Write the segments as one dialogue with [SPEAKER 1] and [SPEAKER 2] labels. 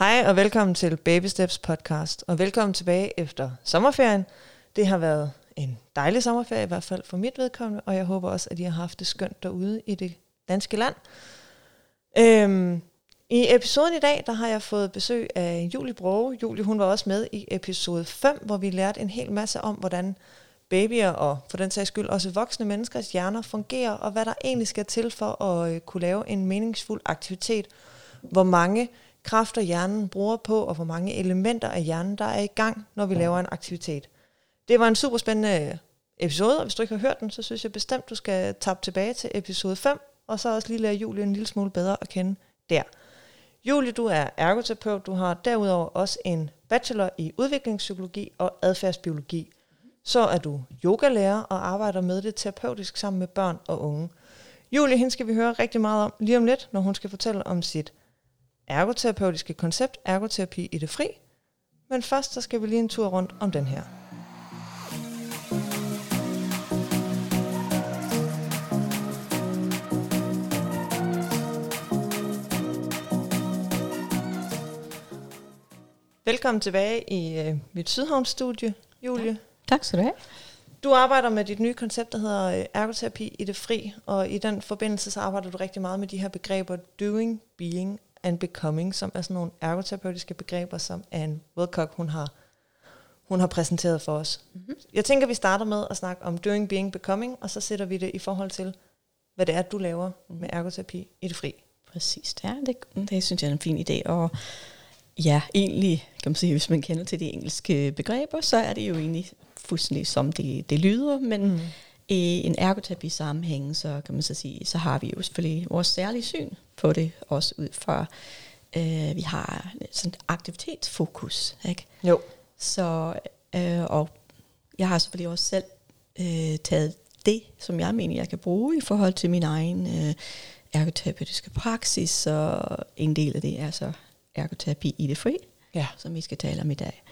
[SPEAKER 1] Hej og velkommen til Baby Steps podcast, og velkommen tilbage efter sommerferien. Det har været en dejlig sommerferie, i hvert fald for mit vedkommende, og jeg håber også, at I har haft det skønt derude i det danske land. Øhm, I episoden i dag, der har jeg fået besøg af Julie Broge. Julie, hun var også med i episode 5, hvor vi lærte en hel masse om, hvordan babyer og for den sags skyld også voksne menneskers hjerner fungerer, og hvad der egentlig skal til for at øh, kunne lave en meningsfuld aktivitet. Hvor mange kræfter hjernen bruger på, og hvor mange elementer af hjernen, der er i gang, når vi laver en aktivitet. Det var en super spændende episode, og hvis du ikke har hørt den, så synes jeg bestemt, du skal tabe tilbage til episode 5, og så også lige lære Julie en lille smule bedre at kende der. Julie, du er ergoterapeut, du har derudover også en bachelor i udviklingspsykologi og adfærdsbiologi. Så er du yogalærer og arbejder med det terapeutisk sammen med børn og unge. Julie, hende skal vi høre rigtig meget om lige om lidt, når hun skal fortælle om sit ergoterapeutiske koncept, ergoterapi i det fri. Men først så skal vi lige en tur rundt om den her. Velkommen tilbage i øh, mit Sydhavnsstudie, Julie.
[SPEAKER 2] Tak skal du have.
[SPEAKER 1] Du arbejder med dit nye koncept, der hedder øh, ergoterapi i det fri, og i den forbindelse så arbejder du rigtig meget med de her begreber doing, being and becoming, som er sådan nogle ergoterapeutiske begreber, som Anne Wilcock, hun har, hun har præsenteret for os. Mm-hmm. Jeg tænker, vi starter med at snakke om doing, being, becoming, og så sætter vi det i forhold til, hvad det er, du laver med ergoterapi i det fri.
[SPEAKER 2] Præcis, ja, det, det synes jeg er en fin idé, og ja, egentlig, kan man sige, hvis man kender til de engelske begreber, så er det jo egentlig fuldstændig som det, det lyder, men mm. I en ergoterapi sammenhæng, så kan man så sige, så har vi jo selvfølgelig vores særlige syn på det, også ud fra, øh, vi har sådan et aktivitetsfokus, ikke?
[SPEAKER 1] Jo.
[SPEAKER 2] Så, øh, og jeg har selvfølgelig også selv øh, taget det, som jeg mener, jeg kan bruge i forhold til min egen øh, ergoterapeutiske praksis, og en del af det er så ergoterapi i det fri,
[SPEAKER 1] Ja.
[SPEAKER 2] som vi skal tale om i dag.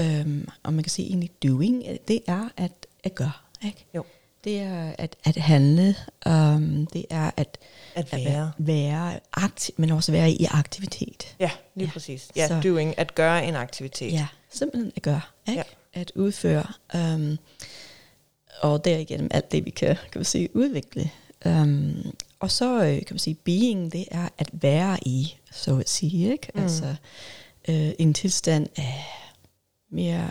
[SPEAKER 2] Øhm, og man kan sige egentlig doing, det er at, at gøre, ikke?
[SPEAKER 1] Jo.
[SPEAKER 2] Det er at, at handle, um, det er at,
[SPEAKER 1] At
[SPEAKER 2] at
[SPEAKER 1] være.
[SPEAKER 2] være aktiv, men også være i aktivitet.
[SPEAKER 1] Ja, lige
[SPEAKER 2] Ja.
[SPEAKER 1] præcis. Ja,
[SPEAKER 2] Så-
[SPEAKER 1] doing, at gøre en aktivitet.
[SPEAKER 2] Ja, simpelthen at gøre, ikke?
[SPEAKER 1] Ja.
[SPEAKER 2] At udføre, um, og derigennem alt det, vi kan, kan man sige, udvikle. Um, og så øh, kan man sige, being, det er at være i, så at sige, ikke?
[SPEAKER 1] Mm.
[SPEAKER 2] Altså øh, en tilstand af mere,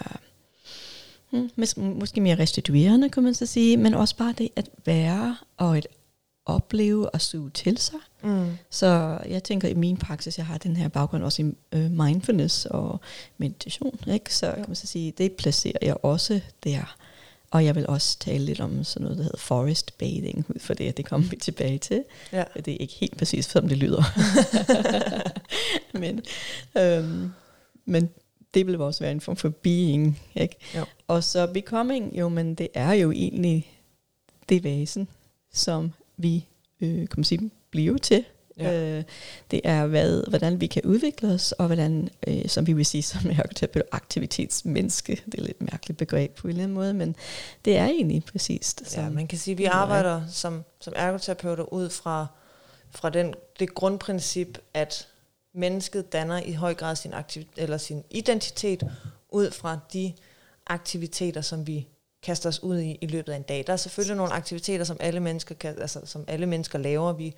[SPEAKER 2] hmm, mås- måske mere restituerende, kan man så sige, men også bare det at være og at opleve og suge til sig.
[SPEAKER 1] Mm.
[SPEAKER 2] Så jeg tænker i min praksis, jeg har den her baggrund også i øh, mindfulness og meditation, ikke? så kan man så sige, det placerer jeg også der. Og jeg vil også tale lidt om sådan noget, der hedder forest bathing, ud for det, det kommer vi tilbage til.
[SPEAKER 1] Ja.
[SPEAKER 2] Det er ikke helt præcis, som det lyder. men, øhm, men det vil også være en form for being. Ikke?
[SPEAKER 1] Jo.
[SPEAKER 2] Og så becoming, jo, men det er jo egentlig det væsen, som vi øh, kan man sige, bliver til.
[SPEAKER 1] Ja.
[SPEAKER 2] Øh, det er, hvad, hvordan vi kan udvikle os, og hvordan, øh, som vi vil sige, som ergoterapeut, aktivitetsmenneske. Det er lidt mærkeligt begreb på en eller anden måde, men det er egentlig præcis det
[SPEAKER 1] Ja,
[SPEAKER 2] samme.
[SPEAKER 1] man kan sige, at vi arbejder som, som ergoterapeuter ud fra, fra den, det grundprincip, at mennesket danner i høj grad sin, aktiv, eller sin identitet ud fra de aktiviteter, som vi kaster os ud i i løbet af en dag. Der er selvfølgelig nogle aktiviteter, som alle mennesker, kan, altså, som alle mennesker laver. Vi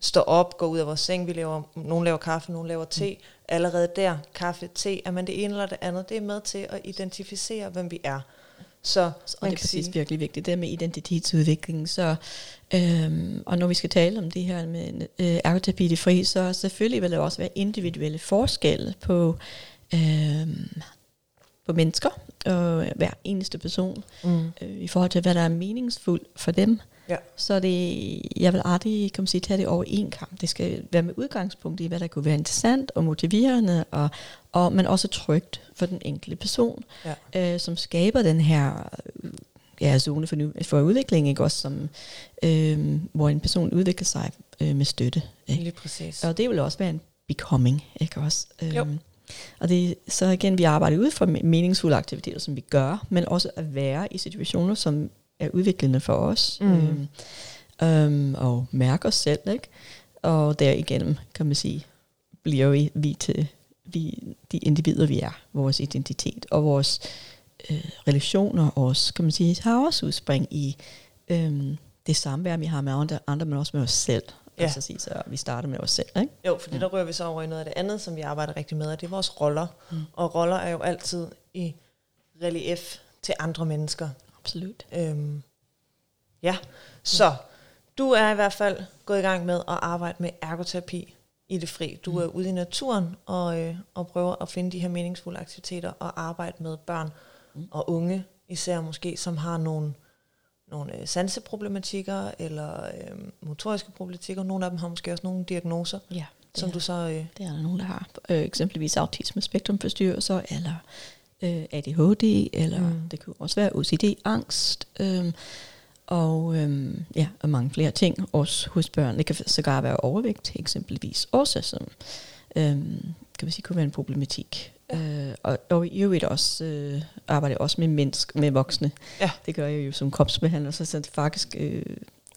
[SPEAKER 1] står op, går ud af vores seng, vi laver, nogen laver kaffe, nogen laver te. Allerede der, kaffe, te, er man det ene eller det andet, det er med til at identificere, hvem vi er. Så
[SPEAKER 2] Og
[SPEAKER 1] man
[SPEAKER 2] det er præcis
[SPEAKER 1] sige,
[SPEAKER 2] virkelig vigtigt, det med identitetsudvikling. Så, øhm, og når vi skal tale om det her med øh, ergoterapi det fri, så selvfølgelig vil der også være individuelle forskelle på, øhm, på mennesker og hver eneste person
[SPEAKER 1] mm,
[SPEAKER 2] øh, i forhold til, hvad der er meningsfuldt for dem.
[SPEAKER 1] Ja.
[SPEAKER 2] Så det, jeg vil aldrig kan man sige, tage det over en kamp. Det skal være med udgangspunkt i, hvad der kunne være interessant og motiverende, og, og, men også trygt for den enkelte person,
[SPEAKER 1] Ja.
[SPEAKER 2] øh, som skaber den her øh, ja, zone for, nu, for udvikling, ikke? Også som, øh, hvor en person udvikler sig øh, med støtte. Ikke?
[SPEAKER 1] lige præcis.
[SPEAKER 2] Og det vil også være en becoming, ikke også? Øhm, og det, så igen, vi arbejder ud fra me- meningsfulde aktiviteter, som vi gør, men også at være i situationer, som er udviklende for os,
[SPEAKER 1] Mm.
[SPEAKER 2] øhm, øhm, og mærke os selv, ikke? Og derigennem, kan man sige, bliver vi, vi til vi, de individer, vi er, vores identitet og vores øh, relationer også, kan man sige, har også udspring i øh, det samvær, vi har med andre, andre men også med os selv. Ja. Altså sige, så vi starter med os selv, ikke?
[SPEAKER 1] Jo, for det der rører vi så over i noget af det andet, som vi arbejder rigtig med, og det er vores roller. Mm. Og roller er jo altid i relief til andre mennesker.
[SPEAKER 2] Absolut.
[SPEAKER 1] Øhm, ja, så du er i hvert fald gået i gang med at arbejde med ergoterapi i det fri. Du mm. er ude i naturen og, øh, og prøver at finde de her meningsfulde aktiviteter og arbejde med børn mm. og unge, især måske, som har nogle, nogle øh, sanseproblematikker eller øh, motoriske problematikker. Nogle af dem har måske også nogle diagnoser,
[SPEAKER 2] Ja, det
[SPEAKER 1] som
[SPEAKER 2] er,
[SPEAKER 1] du så... Øh,
[SPEAKER 2] det er der nogen, der har. Øh, eksempelvis autisme spektrumforstyrrelser, eller øh, ADHD, eller
[SPEAKER 1] Mm.
[SPEAKER 2] det kunne også være OCD, angst, øh, og, øh, ja, og mange flere ting, også hos børn. Det kan sågar være overvægt, eksempelvis også, som øh, kan vi sige, kunne være en problematik. Øh, og, og i øvrigt også øh, arbejder jeg også med mennesk, med voksne.
[SPEAKER 1] Ja.
[SPEAKER 2] Det gør jeg jo som kropsbehandler, så, så faktisk øh,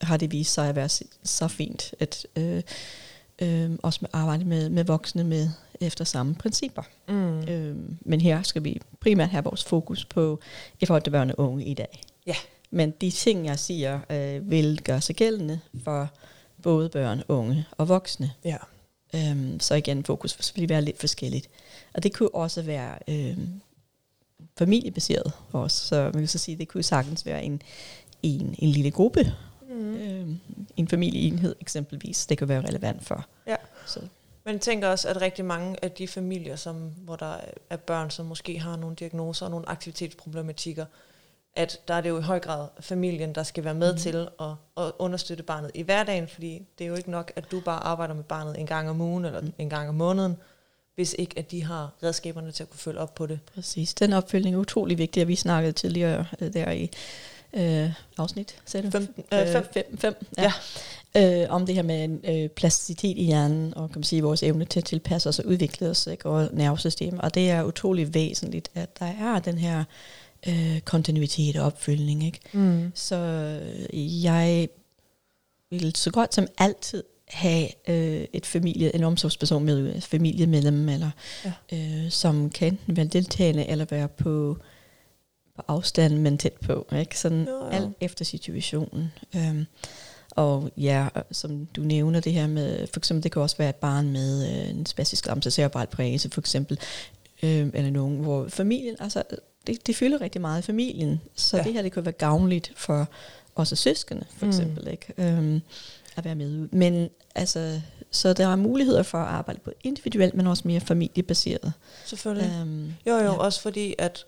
[SPEAKER 2] har det vist sig at være så, fint, at øh, øh, også med arbejde med, med voksne med efter samme principper.
[SPEAKER 1] mm.
[SPEAKER 2] Øh, men her skal vi primært have vores fokus på i forhold til børn og unge i dag.
[SPEAKER 1] Ja.
[SPEAKER 2] Men de ting, jeg siger, øh, vil gøre sig gældende for både børn, unge og voksne.
[SPEAKER 1] Ja.
[SPEAKER 2] Øhm, så igen, fokus vil selvfølgelig være lidt forskelligt. Og det kunne også være øhm, familiebaseret også. Så man kan så sige, det kunne sagtens være en, en, en lille gruppe.
[SPEAKER 1] Mm.
[SPEAKER 2] Øhm, en familieenhed eksempelvis. Det kan være relevant for.
[SPEAKER 1] Ja.
[SPEAKER 2] Så,
[SPEAKER 1] Men jeg tænker også, at rigtig mange af de familier, som, hvor der er børn, som måske har nogle diagnoser og nogle aktivitetsproblematikker, at der er det jo i høj grad familien, der skal være med mm. Til at, at understøtte barnet i hverdagen, fordi det er jo ikke nok, at du bare arbejder med barnet en gang om ugen eller
[SPEAKER 2] Mm.
[SPEAKER 1] en gang om måneden, hvis ikke at de har redskaberne til at kunne følge op på det.
[SPEAKER 2] præcis. Den opfølgning er utrolig vigtig, og vi snakkede tidligere øh, der i øh, afsnit. Sagde du?
[SPEAKER 1] 15, øh, fem.
[SPEAKER 2] fem, fem ja. Øh, om det her med øh, plasticitet i hjernen, og kan man sige, vores evne til at tilpasse os og udvikle os, ikke, og nervesystem. Og det er utrolig væsentligt, at der er den her øh, kontinuitet og opfølgning. Ikke?
[SPEAKER 1] Mm.
[SPEAKER 2] Så øh, jeg vil så godt som altid have øh, et familie, en omsorgsperson med et familiemedlem, eller
[SPEAKER 1] Ja.
[SPEAKER 2] øh, som kan være deltagende, eller være på, på afstand, men tæt på. Ikke? Sådan
[SPEAKER 1] Jo, jo.
[SPEAKER 2] alt efter situationen. Øhm, og ja, som du nævner det her med, for eksempel det kan også være et barn med øh, en spastisk lamse cerebral præse, for eksempel, øh, eller nogen, hvor familien, altså det, det fylder rigtig meget i familien, så
[SPEAKER 1] Ja.
[SPEAKER 2] det her det kan være gavnligt for også søskende, for
[SPEAKER 1] Mm.
[SPEAKER 2] eksempel, ikke? Øhm, at være med ud. Men altså, så der er muligheder for at arbejde både individuelt, men også mere familiebaseret.
[SPEAKER 1] Selvfølgelig.
[SPEAKER 2] Øhm,
[SPEAKER 1] Jo, jo,
[SPEAKER 2] ja.
[SPEAKER 1] også fordi, at,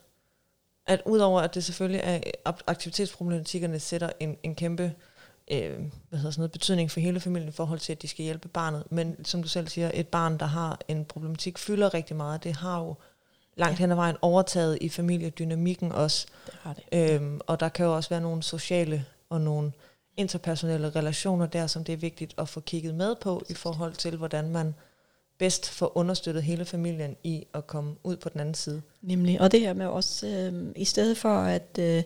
[SPEAKER 1] at udover at det selvfølgelig er ak- aktivitetsproblematikkerne sætter en, en kæmpe øh, hvad hedder sådan noget, betydning for hele familien i forhold til, at de skal hjælpe barnet. Men som du selv siger, et barn, der har en problematik, fylder rigtig meget. Det har jo langt hen ad vejen overtaget i familiedynamikken også.
[SPEAKER 2] Det har det.
[SPEAKER 1] Øhm, og der kan jo også være nogle sociale og nogle interpersonelle relationer der, som det er vigtigt at få kigget med på i forhold til, hvordan man bedst får understøttet hele familien i at komme ud på den anden side.
[SPEAKER 2] Nemlig, og det her med også, øh, i stedet for at, øh,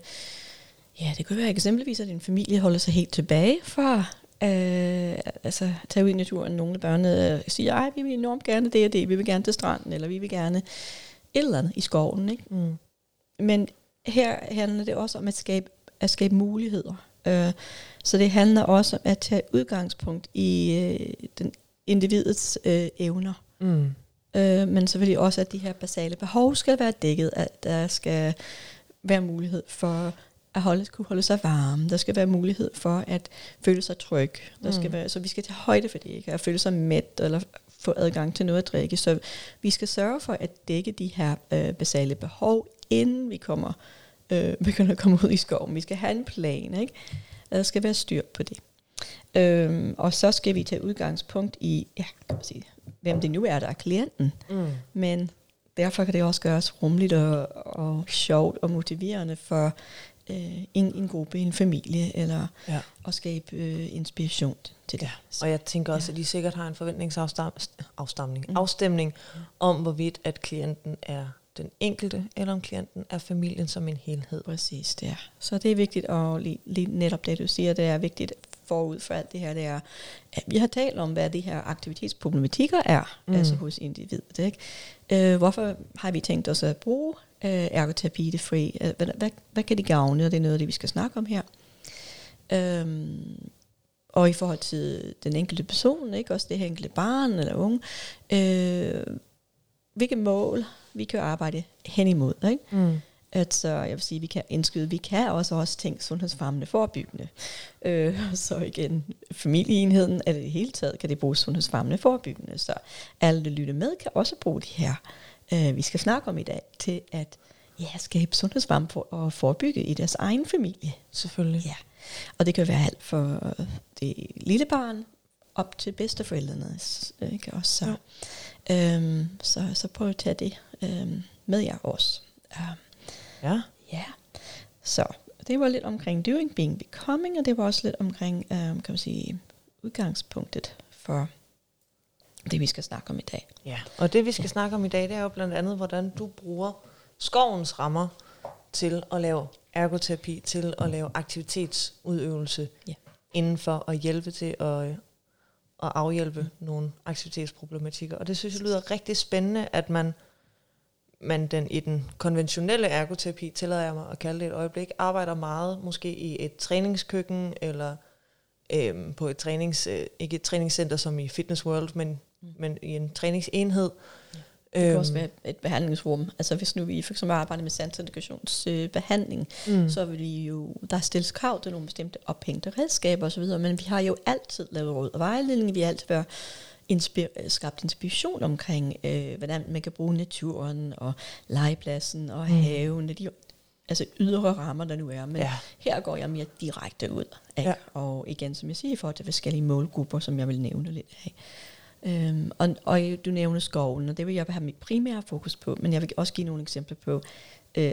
[SPEAKER 2] ja, det kunne være eksempelvis, at en familie holder sig helt tilbage fra øh, altså, tage ud i naturen. Nogle af børnene øh, siger, ej, vi vil enormt gerne det og det, vi vil gerne til stranden, eller vi vil gerne et eller andet i skoven. Ikke?
[SPEAKER 1] Mm.
[SPEAKER 2] Men her handler det også om at skabe, at skabe muligheder. Øh, så det handler også om at tage udgangspunkt i øh, den individets øh, evner.
[SPEAKER 1] Mm.
[SPEAKER 2] Øh, men selvfølgelig også, at de her basale behov skal være dækket, at der skal være mulighed for at holde, kunne holde sig varm. Der skal være mulighed for at føle sig tryg. Der skal
[SPEAKER 1] Mm.
[SPEAKER 2] være, så vi skal tage højde for det, ikke? At føle sig mæt, eller få adgang til noget at drikke. Så vi skal sørge for at dække de her øh, basale behov, inden vi kommer, øh, begynder at komme ud i skoven. Vi skal have en plan, ikke? Der skal være styr på det. Øhm, og så skal vi tage udgangspunkt i, ja, kan man sige, hvem det nu er, der er klienten.
[SPEAKER 1] Mm.
[SPEAKER 2] Men derfor kan det også gøres rummeligt og, og sjovt og motiverende for øh, en, en gruppe, en familie, eller
[SPEAKER 1] Ja.
[SPEAKER 2] at skabe øh, inspiration til det.
[SPEAKER 1] Ja, og jeg tænker også,
[SPEAKER 2] Ja.
[SPEAKER 1] at de sikkert har en forventningsafstemning
[SPEAKER 2] Mm.
[SPEAKER 1] afstemning om, hvorvidt at klienten er den enkelte, eller om klienten er familien som en helhed.
[SPEAKER 2] Præcis, det er. Så det er vigtigt, og lige, lige netop det, du siger, det er vigtigt forud for alt det her, det er, at vi har talt om, hvad de her aktivitetsproblematikker er, mm. altså hos individet. Ikke? Øh, hvorfor har vi tænkt os at bruge øh, ergoterapi det fri? Øh, hvad, hvad, hvad kan de gavne, og det er noget af det, vi skal snakke om her. Øhm, og i forhold til den enkelte person, ikke? også det her enkelte barn eller unge, øh, hvilke mål vi kan arbejde hen imod. Ikke? Mm. Altså, jeg vil sige, vi kan indskyde, vi kan også også tænke sundhedsfremmende forebyggende. Øh, så igen, familieenheden er det i hele taget, kan det bruge sundhedsfremmende forebyggende. Så alle, der lytter med, kan også bruge de her, øh, vi skal snakke om i dag, til at ja, skabe sundhedsvarme for, og forebygge i deres egen familie.
[SPEAKER 1] Selvfølgelig.
[SPEAKER 2] Ja. Og det kan være alt for det lille barn op til bedsteforældrene. Ikke? Også, så, ja. Øhm, så, så prøv at tage det øhm, med jer også. Um,
[SPEAKER 1] ja.
[SPEAKER 2] Ja. Så det var lidt omkring doing, being, becoming, og det var også lidt omkring, øhm, kan man sige, udgangspunktet for det, vi skal snakke om i dag.
[SPEAKER 1] Ja, og det, vi skal ja. snakke om i dag, det er jo blandt andet, hvordan du bruger skovens rammer til at lave ergoterapi, til at lave aktivitetsudøvelse ja. inden for at hjælpe til at, at afhjælpe nogle aktivitetsproblematikker. Og det synes jeg lyder rigtig spændende, at man, man den, i den konventionelle ergoterapi, tillader jeg mig at kalde det et øjeblik, arbejder meget måske i et træningskøkken, eller øhm, på et trænings, øh, ikke et træningscenter som i Fitness World, men, mm. men i en træningsenhed, ja
[SPEAKER 2] det kan øhm. også være et behandlingsrum. Altså hvis nu vi for eksempel arbejder med sandsintegrationsbehandling, øh, mm. så vil vi jo, der stilles krav til nogle bestemte ophængte redskaber osv., men vi har jo altid lavet råd og vejledning, vi har altid været inspir- skabt inspiration omkring, øh, hvordan man kan bruge naturen og legepladsen og mm. haven, de altså ydre rammer, der nu er. Men ja. her går jeg mere direkte ud af. Ja. Og igen, som jeg siger, i forhold til forskellige målgrupper, som jeg vil nævne lidt af. Øhm, og, og du nævner skoven, og det vil jeg have mit primære fokus på, men jeg vil også give nogle eksempler på, øh,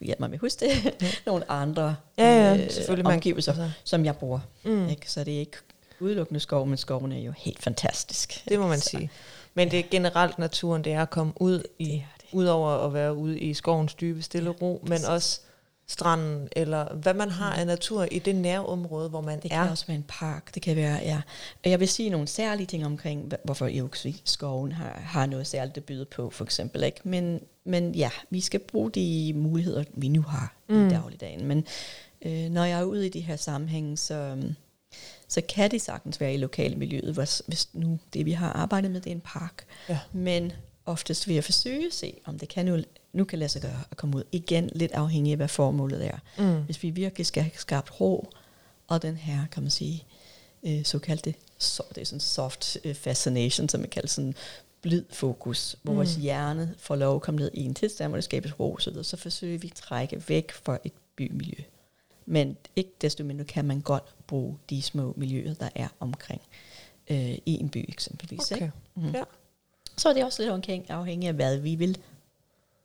[SPEAKER 2] du hjælper mig med at huske det, nogle andre
[SPEAKER 1] ja, ja, øh, selvfølgelig
[SPEAKER 2] omgivelser, man, altså. som jeg bruger. Mm. Ikke? Så det er ikke udelukkende skov, men skoven er jo helt fantastisk.
[SPEAKER 1] Det må man så. sige. Men det er generelt naturen, det er at komme ud i, det det. ud over at være ude i skovens dybe stille ro, men også stranden, eller hvad man har mm. af natur i det nærområde, hvor man
[SPEAKER 2] det
[SPEAKER 1] er.
[SPEAKER 2] Det kan også være en park, det kan være, ja. Og jeg vil sige nogle særlige ting omkring, hvorfor Euksvig skoven har, har noget særligt at byde på, for eksempel. Ikke? Men, men ja, vi skal bruge de muligheder, vi nu har mm. i dagligdagen. Men øh, når jeg er ude i de her sammenhænge, så, så kan det sagtens være i lokale miljøet, hvis, hvis nu det, vi har arbejdet med, det er en park. Ja. Men oftest vil jeg forsøge at se, om det kan nu kan lade sig gøre at komme ud. Igen lidt afhængig af, hvad formålet er. Mm. Hvis vi virkelig skal have skabt ro, og den her, kan man sige, øh, såkaldte, så, det er sådan soft øh, fascination, som man kalder sådan blid fokus, hvor mm. vores hjerne får lov at komme ned i en tilstand, hvor det skabes ro, så, så forsøger vi at trække væk fra et bymiljø. Men ikke desto mindre kan man godt bruge de små miljøer, der er omkring øh, i en by eksempelvis.
[SPEAKER 1] Okay.
[SPEAKER 2] Ikke?
[SPEAKER 1] Mm. Ja.
[SPEAKER 2] Så er det også lidt afhængigt af, hvad vi vil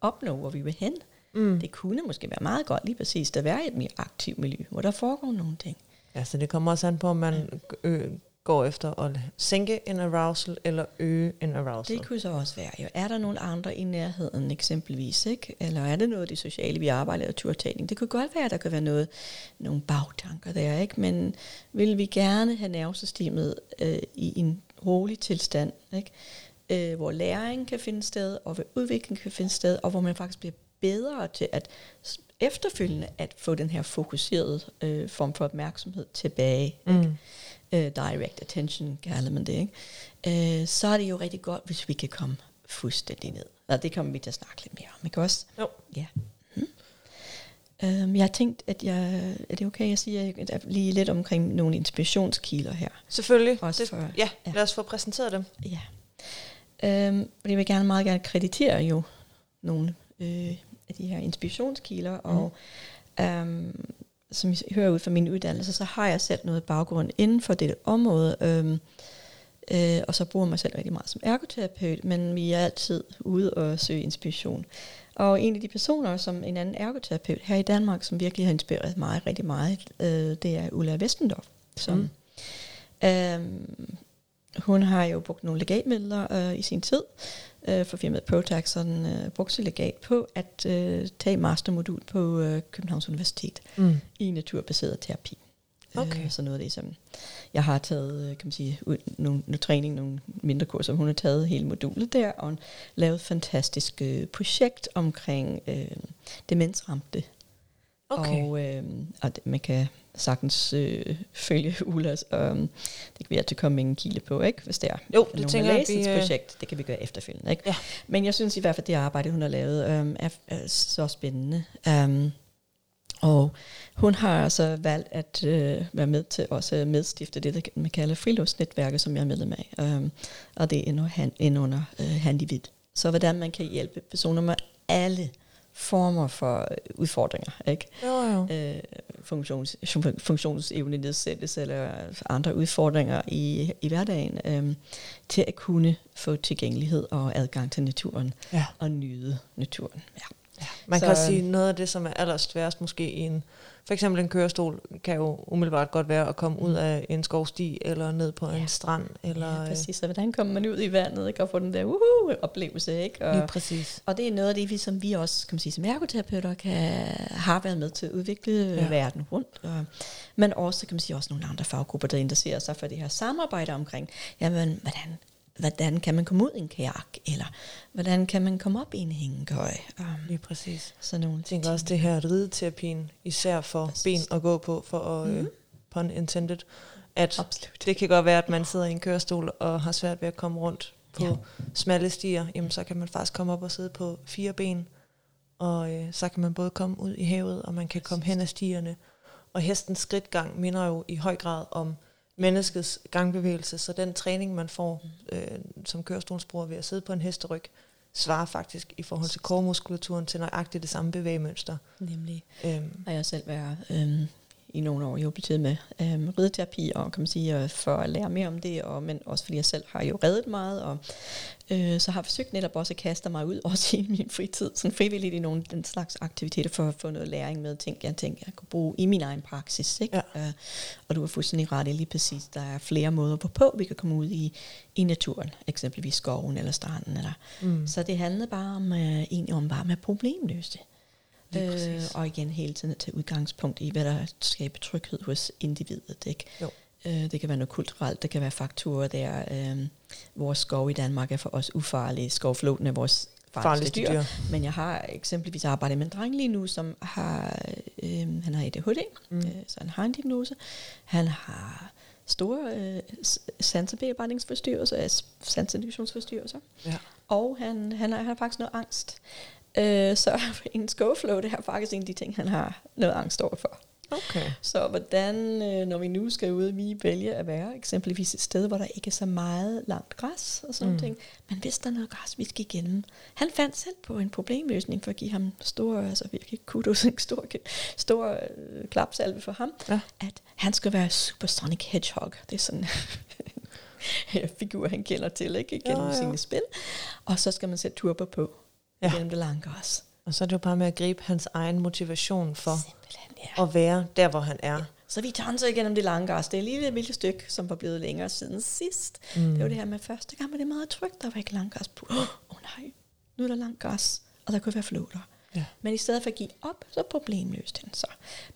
[SPEAKER 2] opnå, hvor vi vil hen. Mm. Det kunne måske være meget godt lige præcis at være i et mere aktivt miljø, hvor der foregår nogle ting.
[SPEAKER 1] Ja, så det kommer også an på, om man øh, går efter at sænke en arousal eller øge en arousal.
[SPEAKER 2] Det kunne så også være. Jo. Er der nogle andre i nærheden eksempelvis? Ikke? Eller er det noget af det sociale, vi arbejder med, turtagning? Det kunne godt være, at der kan være noget, nogle bagtanker der. Ikke? Men vil vi gerne have nervesystemet øh, i en rolig tilstand, ikke? Øh, hvor læring kan finde sted, og hvor udvikling kan finde sted, og hvor man faktisk bliver bedre til at efterfølgende at få den her fokuserede øh, form for opmærksomhed tilbage. Mm. Ikke? Øh, direct attention kalder man det. Ikke? Øh, så er det jo rigtig godt, hvis vi kan komme fuldstændig ned. Og det kommer vi til at snakke lidt mere om, ikke også?
[SPEAKER 1] Jo.
[SPEAKER 2] Ja. Hmm. Um, jeg har tænkt, at jeg, er det okay, at sige at lige lidt omkring nogle inspirationskilder her?
[SPEAKER 1] Selvfølgelig. Også det, for, ja, ja, lad os få præsenteret dem.
[SPEAKER 2] Ja. Øhm, jeg vil gerne meget gerne kreditere jo nogle øh, af de her inspirationskilder, mm. og øhm, som I hører ud fra min uddannelse, så har jeg selv noget baggrund inden for dette område, øhm, øh, og så bruger mig selv rigtig meget som ergoterapeut, men vi er altid ude og søge inspiration. Og en af de personer, som en anden ergoterapeut her i Danmark, som virkelig har inspireret mig rigtig meget, øh, det er Ulla Westendorf, som mm. øhm, hun har jo brugt nogle legatmidler øh, i sin tid øh, for firmaet Protax, så den øh, brugte sit legat på at øh, tage mastermodul på øh, Københavns Universitet mm. i naturbaseret terapi.
[SPEAKER 1] Okay.
[SPEAKER 2] Øh, så noget af det, som jeg har taget, øh, kan man sige, ud, nogle, nogle træning, nogle mindre kurser. Hun har taget hele modulet der, og lavet et fantastisk øh, projekt omkring øh, demensramte.
[SPEAKER 1] Okay.
[SPEAKER 2] Og, øh, og det, man kan sagtens øh, følge Ulas, og det kan vi altid komme med en kilde på, ikke, hvis det er
[SPEAKER 1] Jo, det tænker jeg, vi, øh,
[SPEAKER 2] projekt. Det kan vi gøre efterfølgende. Ikke?
[SPEAKER 1] Ja.
[SPEAKER 2] Men jeg synes i hvert fald, det arbejde, hun har lavet, øh, er, er så spændende. Um, og hun har altså valgt at øh, være med til også at medstifte det, der man kalder friluftsnetværket, som jeg er medlem af. Um, og det er ind under, han, ind under øh, Handivid. Så hvordan man kan hjælpe personer med alle former for øh, udfordringer, ikke?
[SPEAKER 1] Jo, jo.
[SPEAKER 2] øh, funktions, funktionsevne nedsættelse eller andre udfordringer i, i hverdagen, øh, til at kunne få tilgængelighed og adgang til naturen
[SPEAKER 1] Ja.
[SPEAKER 2] og nyde naturen. Ja.
[SPEAKER 1] Man
[SPEAKER 2] Så,
[SPEAKER 1] kan også sige, noget af det, som er allersværest måske i en, for eksempel en kørestol, kan jo umiddelbart godt være at komme ud af en skovsti, eller ned på
[SPEAKER 2] Ja.
[SPEAKER 1] en strand, eller
[SPEAKER 2] ja,
[SPEAKER 1] øh,
[SPEAKER 2] præcis. Så hvordan kommer man ud i vandet ikke, og får den der uhu, oplevelse? Ikke?
[SPEAKER 1] lige
[SPEAKER 2] Og,
[SPEAKER 1] præcis.
[SPEAKER 2] og det er noget af det, vi, som vi også kan man sige, som ergoterapeuter kan, har været med til at udvikle
[SPEAKER 1] Ja.
[SPEAKER 2] ja. verden rundt. Og, men også, kan man sige, også nogle andre faggrupper, der interesserer sig for det her samarbejde omkring, jamen, hvordan hvordan kan man komme ud i en kajak, eller hvordan kan man komme op i en hængekøj. Um,
[SPEAKER 1] Lige præcis.
[SPEAKER 2] sådan nogle
[SPEAKER 1] tænker også det her rideterapien, især for
[SPEAKER 2] Præcis.
[SPEAKER 1] ben at gå på, for at, mm.
[SPEAKER 2] Mhm.
[SPEAKER 1] pun intended, at
[SPEAKER 2] Absolut.
[SPEAKER 1] det kan godt være, at man sidder i en kørestol og har svært ved at komme rundt på
[SPEAKER 2] ja.
[SPEAKER 1] smalle stier, jamen så kan man faktisk komme op og sidde på fire ben, og øh, så kan man både komme ud i havet, og man kan komme hen ad stierne. Og hestens skridtgang minder jo i høj grad om menneskets gangbevægelse, så den træning, man får øh, som kørestolsbruger ved at sidde på en hesteryg, svarer faktisk i forhold til kormuskulaturen til nøjagtigt det samme bevægemønster.
[SPEAKER 2] Nemlig.
[SPEAKER 1] Øhm,
[SPEAKER 2] har jeg selv været øhm, i nogle år hjulpet med øhm, rideterapi, og kan man sige, øh, for at lære mere om det, og, men også fordi jeg selv har jo reddet meget, og øh, så har jeg forsøgt netop også at kaste mig ud, også i min fritid, sådan frivilligt i nogle den slags aktiviteter, for at få noget læring med ting, jeg tænker, jeg kunne bruge i min egen praksis. Ikke?
[SPEAKER 1] Ja.
[SPEAKER 2] Øh, og du har fuldstændig ret i lige præcis, der er flere måder på, på vi kan komme ud i, i naturen, eksempelvis skoven eller stranden. Eller.
[SPEAKER 1] mm.
[SPEAKER 2] Så det handlede bare om, øh, egentlig om bare med problemløse. Øh, og igen hele tiden tage udgangspunkt i, hvad der skaber tryghed hos individet. Ikke?
[SPEAKER 1] Jo.
[SPEAKER 2] Øh, det kan være noget kulturelt, det kan være faktorer der. Øh, vores skov i Danmark er for os ufarlige. Skovfloden er vores farligste dyr.
[SPEAKER 1] dyr.
[SPEAKER 2] Men jeg har eksempelvis arbejdet med en dreng lige nu, som har, øh, han har ADHD,
[SPEAKER 1] Mm.
[SPEAKER 2] øh, så han har en diagnose. Han har store øh, sansebearbejdingsforstyrrelser, sanseductionsforstyrrelser.
[SPEAKER 1] Ja.
[SPEAKER 2] Og han, han, har, han har faktisk noget angst. Øh, så en skoflow, det er faktisk en af de ting, han har noget angst overfor.
[SPEAKER 1] Okay.
[SPEAKER 2] Så hvordan, øh, når vi nu skal ud, vi vælge at være eksempelvis et sted, hvor der ikke er så meget langt græs og sådan
[SPEAKER 1] Mm.
[SPEAKER 2] ting. Men hvis der er noget græs, vi skal igennem. Han fandt selv på en problemløsning for at give ham store, altså virkelig kudos, en stor, stor øh, klapsalve for ham.
[SPEAKER 1] Ja.
[SPEAKER 2] At han skal være Supersonic Hedgehog. Det er sådan en figur, han kender til, ikke? Igennem
[SPEAKER 1] Jo, jo.
[SPEAKER 2] sine spil. Og så skal man sætte turbo på
[SPEAKER 1] Ja.
[SPEAKER 2] ja. gennem det lange græs.
[SPEAKER 1] Og så er det jo bare med at gribe hans egen motivation for
[SPEAKER 2] Simpelthen, ja.
[SPEAKER 1] at være der, hvor han er.
[SPEAKER 2] Så vi tonser igennem det lange græs. Det er lige et lille stykke, som var blevet længere siden sidst.
[SPEAKER 1] Mm.
[SPEAKER 2] Det var det her med første gang, var det meget trygt, der var ikke langt græs på. Åh oh, nej, nu er der langt græs, og der kunne være floder.
[SPEAKER 1] Ja.
[SPEAKER 2] Men i stedet for at give op, så problemløste den så.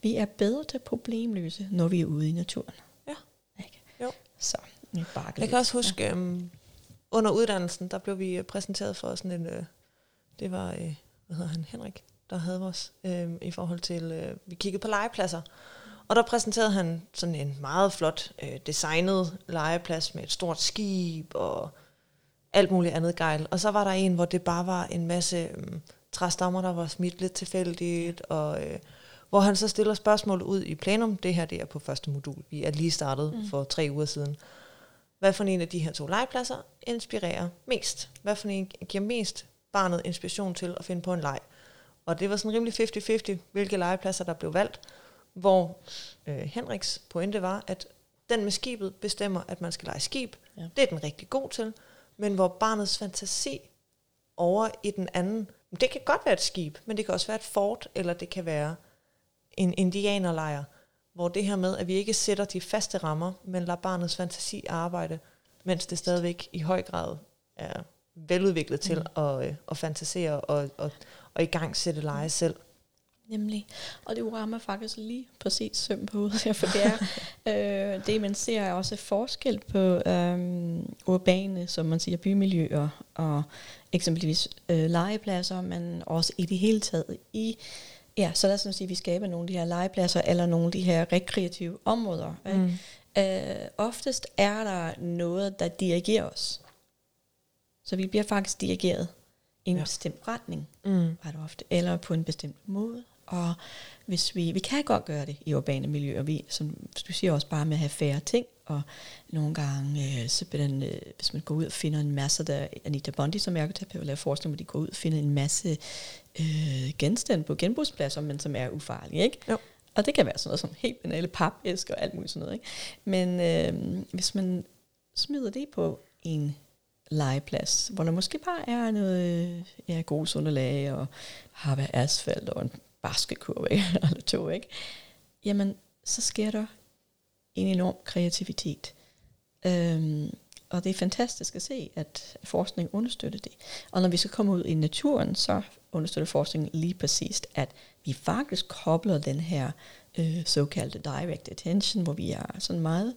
[SPEAKER 2] Vi er bedre til at problemløse, når vi er ude i naturen.
[SPEAKER 1] Ja.
[SPEAKER 2] Ikke?
[SPEAKER 1] Jo.
[SPEAKER 2] Så, jeg, bare
[SPEAKER 1] Jeg kan også huske, um, under uddannelsen, der blev vi præsenteret for sådan en, øh, det var, øh, hvad hedder han, Henrik, der havde vores, øh, i forhold til, øh, vi kiggede på legepladser, og der præsenterede han sådan en meget flot øh, designet legeplads med et stort skib og alt muligt andet gejl. Og så var der en, hvor det bare var en masse øh, træstammer, der var smidt lidt tilfældigt, og øh, hvor han så stiller spørgsmål ud i plenum. Det her det er på første modul. Vi er lige startet mm. for tre uger siden. Hvad for en af de her to legepladser inspirerer mest? Hvad for en giver mest barnet inspiration til at finde på en leg? Og det var sådan rimelig 50-50, hvilke legepladser der blev valgt, hvor øh, Henriks pointe var, at den med skibet bestemmer, at man skal lege skib. Ja. Det er den rigtig god til. Men hvor barnets fantasi over i den anden, det kan godt være et skib, men det kan også være et fort, eller det kan være en indianerlejr, hvor det her med, at vi ikke sætter de faste rammer, men lader barnets fantasi arbejde, mens det stadigvæk i høj grad er veludviklet til mm. at, øh, at fantasere og, og, og i gang sætte lege selv.
[SPEAKER 2] Nemlig. Og det rammer faktisk lige præcis søm på hovedet her, for det er, Øh, det man ser er også forskel på øhm, urbane, som man siger, bymiljøer og eksempelvis øh, legepladser, men også i det hele taget i Ja, så lad os sige, at vi skaber nogle af de her legepladser, eller nogle af de her rekreative områder. Mm. Øh, oftest er der noget, der dirigerer os. Så vi bliver faktisk dirigeret i en ja. bestemt retning, mm. ret ofte, eller på en bestemt måde. Og hvis vi, vi kan godt gøre det i urbane miljøer, vi, som du siger også bare med at have færre ting, og nogle gange, øh, så den, øh, hvis man går ud og finder en masse, der Anita Bondi, som ergoterapeut, laver forskning, hvor de går ud og finder en masse øh, genstande på genbrugspladser, men som er ufarlige, ikke? Jo. Og det kan være sådan noget som helt banale papæsker og alt muligt sådan noget, ikke? Men øh, hvis man smider det på en legeplads, hvor der måske bare er noget ja, grusunderlag og har været asfalt og en baskekurve eller to, ikke? Jamen, så sker der en enorm kreativitet. Øhm, og det er fantastisk at se, at forskning understøtter det. Og når vi så kommer ud i naturen, så understøtter forskningen lige præcist, at vi faktisk kobler den her øh, såkaldte direct attention, hvor vi er sådan meget,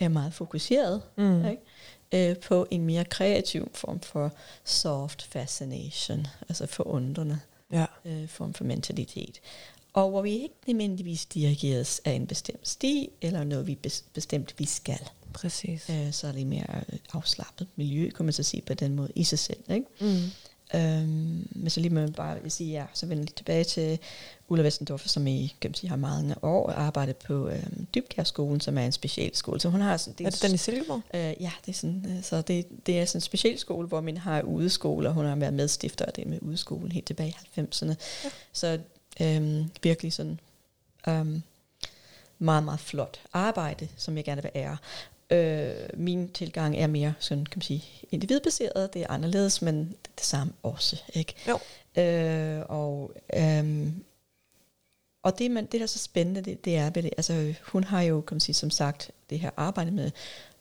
[SPEAKER 2] er meget fokuseret mm. ikke? Øh, på en mere kreativ form for soft fascination, altså forundrende ja. øh, form for mentalitet. Og hvor vi ikke nødvendigvis dirigeres af en bestemt sti, eller noget vi bestemt vi skal.
[SPEAKER 1] Præcis.
[SPEAKER 2] Øh, så er det mere afslappet miljø, kan man så sige på den måde, i sig selv. Ikke? Mm. Øhm, men så lige med bare vil sige, ja, så vender jeg tilbage til Ulla Westendorf, som I kan man sige, har mange år arbejdet på øhm, Dybkærskolen, som er en specialskole. Så hun har sådan,
[SPEAKER 1] det er, er det den i Silkeborg?
[SPEAKER 2] Øh, ja, det er sådan, øh, så det, det er sådan en specialskole, hvor man har udeskole, og hun har været medstifter af det med udeskolen helt tilbage i 90'erne. Ja. Så øhm, virkelig sådan øhm, meget, meget flot arbejde, som jeg gerne vil ære. Øh, min tilgang er mere sådan, kan man sige, individbaseret. Det er anderledes, men det, er det samme også. Ikke? Jo. Øh, og øhm, og det, man, det der er så spændende, det, det er, det, altså hun har jo, kan man sige, som sagt, det her arbejde med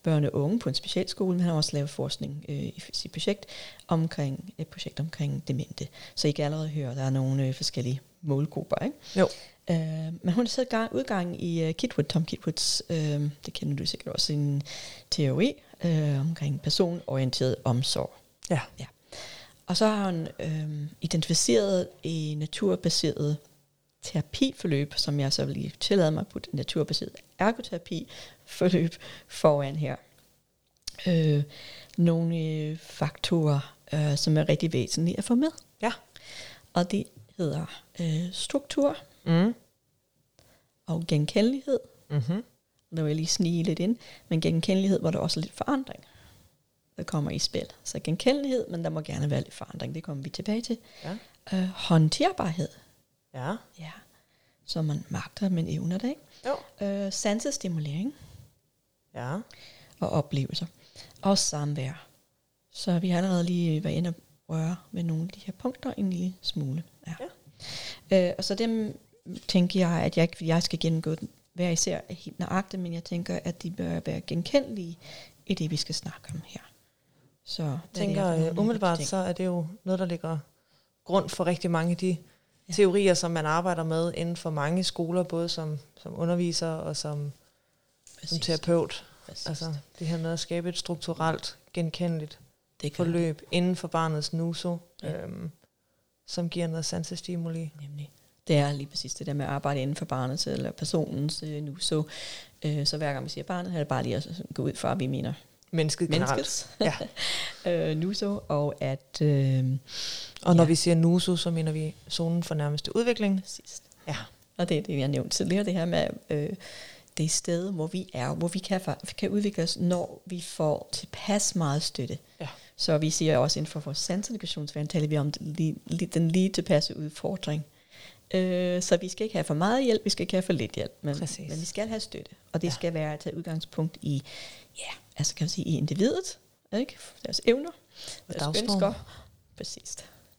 [SPEAKER 2] børn og unge på en specialskole, men han har også lavet forskning øh, i sit projekt omkring, et projekt omkring demente. Så I kan allerede høre, at der er nogle øh, forskellige målgrupper. Ikke? Jo. Uh, men hun så gang, udgang i uh, Kitwood, Tom Kitwoods, uh, det kender du sikkert også, en teori uh, omkring personorienteret omsorg. Ja. ja. Og så har hun uh, identificeret en naturbaseret terapiforløb, som jeg så vil lige tillade mig at putte naturbaseret ergoterapi forløb foran her. Uh, nogle uh, faktorer, uh, som er rigtig væsentlige at få med. Ja. Og det hedder uh, struktur, Mm. Og genkendelighed. Mm-hmm. Der vil jeg lige snige lidt ind. Men genkendelighed, hvor der også er lidt forandring, der kommer i spil. Så genkendelighed, men der må gerne være lidt forandring. Det kommer vi tilbage til. Ja. Øh, håndterbarhed. Ja. Ja. Så man magter, men evner det, ikke? Jo. Øh, sansestimulering. Ja. Og oplevelser. Og samvær. Så vi har allerede lige været inde og røre med nogle af de her punkter en lille smule. Ja. ja. Øh, og så dem tænker jeg, at jeg ikke jeg skal gennemgå den hver især helt nøjagtigt, men jeg tænker, at de bør være genkendelige i det, vi skal snakke om her.
[SPEAKER 1] Så jeg tænker, det, uh, umiddelbart så er det jo noget, der ligger grund for rigtig mange af de ja. teorier, som man arbejder med inden for mange skoler, både som, som underviser og som, som terapeut. Præcis. Altså det her med at skabe et strukturelt, genkendeligt det forløb det. inden for barnets nuso, ja. øhm, som giver noget sansestimuli. Nemlig
[SPEAKER 2] det er lige præcis det der med at arbejde inden for barnets eller personens øh, nu. Så, øh, så hver gang vi siger barnet, er det bare lige at gå ud fra, at vi mener
[SPEAKER 1] mennesket
[SPEAKER 2] generelt. Ja. øh, nuso, og at... Øh,
[SPEAKER 1] og når ja. vi siger nuso, så mener vi zonen for nærmeste udvikling. Præcis.
[SPEAKER 2] Ja. Og det er det, jeg nævnte tidligere, det her med øh, det sted, hvor vi er, hvor vi kan, kan udvikle os, når vi får tilpas meget støtte. Ja. Så vi siger også inden for vores sanselegationsverden, taler vi om den lige, den lige tilpasse udfordring. Øh, så vi skal ikke have for meget hjælp, vi skal ikke have for lidt hjælp, men, men vi skal have støtte. Og det ja. skal være at tage udgangspunkt i, ja, altså kan man sige, i individet, ikke? deres evner, og deres ønsker. Præcis.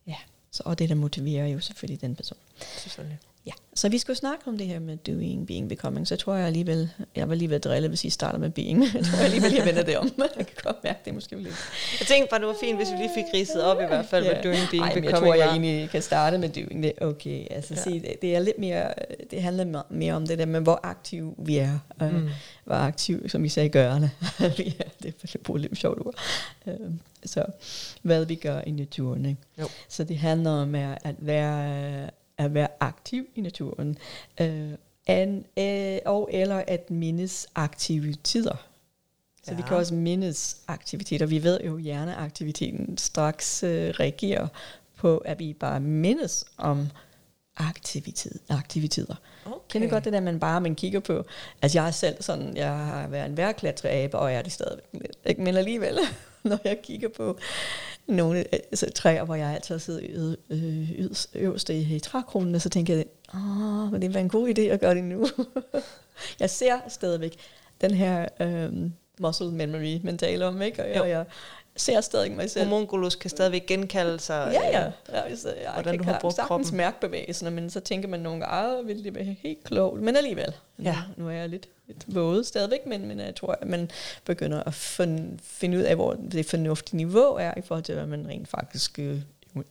[SPEAKER 2] Ja. Så, og det, der motiverer jo selvfølgelig den person. Selvfølgelig. Ja, så vi skulle snakke om det her med doing, being, becoming. Så tror jeg alligevel, jeg var lige ved at drille, hvis I starter med being. Jeg tror jeg alligevel, jeg vender det om. Jeg kan godt mærke, det måske lidt.
[SPEAKER 1] Jeg tænkte bare, det var fint, hvis vi lige fik ridset op i hvert fald, yeah. hvad doing, being,
[SPEAKER 2] Ej, men jeg
[SPEAKER 1] becoming
[SPEAKER 2] tror, jeg egentlig kan starte med doing det. Okay, altså
[SPEAKER 1] Ja.
[SPEAKER 2] ja. se, det, det er lidt mere, det handler me- mere om det der med, hvor aktiv vi er. Mm. Uh, hvor aktiv, som I sagde, gørende. vi er, det er jeg bruger lidt sjovt ord. Uh, så hvad vi gør i naturen. Ikke?
[SPEAKER 1] Jo.
[SPEAKER 2] Så det handler om at være at være aktiv i naturen, øh, an, øh, og eller at mindes aktiviteter. Så ja. vi kan også mindes aktiviteter. Vi ved jo, at hjerneaktiviteten straks øh, reagerer på, at vi bare mindes om aktivitet, aktiviteter.
[SPEAKER 1] Okay.
[SPEAKER 2] Kender godt det der, man bare man kigger på? Altså jeg er selv sådan, jeg har været en værklatreabe, og jeg er det stadigvæk lidt. Men alligevel, når jeg kigger på nogle altså, træer, hvor jeg altid har siddet øh, øverst- øverst i, i trækronene, så tænker jeg, åh, men det var en god idé at gøre det nu. jeg ser stadigvæk den her øhm, muscle memory, man taler om, ikke? Og jeg, og jeg ser stadig mig selv.
[SPEAKER 1] Homunculus kan stadigvæk genkalde sig.
[SPEAKER 2] Ja, ja. ja så jeg
[SPEAKER 1] Hvordan
[SPEAKER 2] kan
[SPEAKER 1] du har brugt
[SPEAKER 2] sagtens
[SPEAKER 1] kroppen.
[SPEAKER 2] mærke bevægelserne, men så tænker man nogle gange, ah, ville det være helt klogt. Men alligevel.
[SPEAKER 1] Ja.
[SPEAKER 2] Nu, nu er jeg lidt, lidt våget stadigvæk, men, men jeg tror, at man begynder at fin, finde ud af, hvor det fornuftige niveau er, i forhold til, hvad man rent faktisk øh,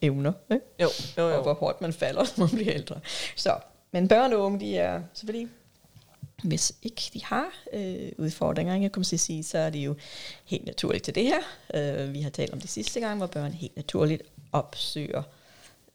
[SPEAKER 2] evner. Ikke?
[SPEAKER 1] Jo, jo,
[SPEAKER 2] Og
[SPEAKER 1] jo.
[SPEAKER 2] hvor hårdt man falder, når man bliver ældre. Så, men børn og unge, de er selvfølgelig hvis ikke de har øh, udfordringer, jeg kan man sige, så er det jo helt naturligt til det her. Øh, vi har talt om det sidste gang, hvor børn helt naturligt opsøger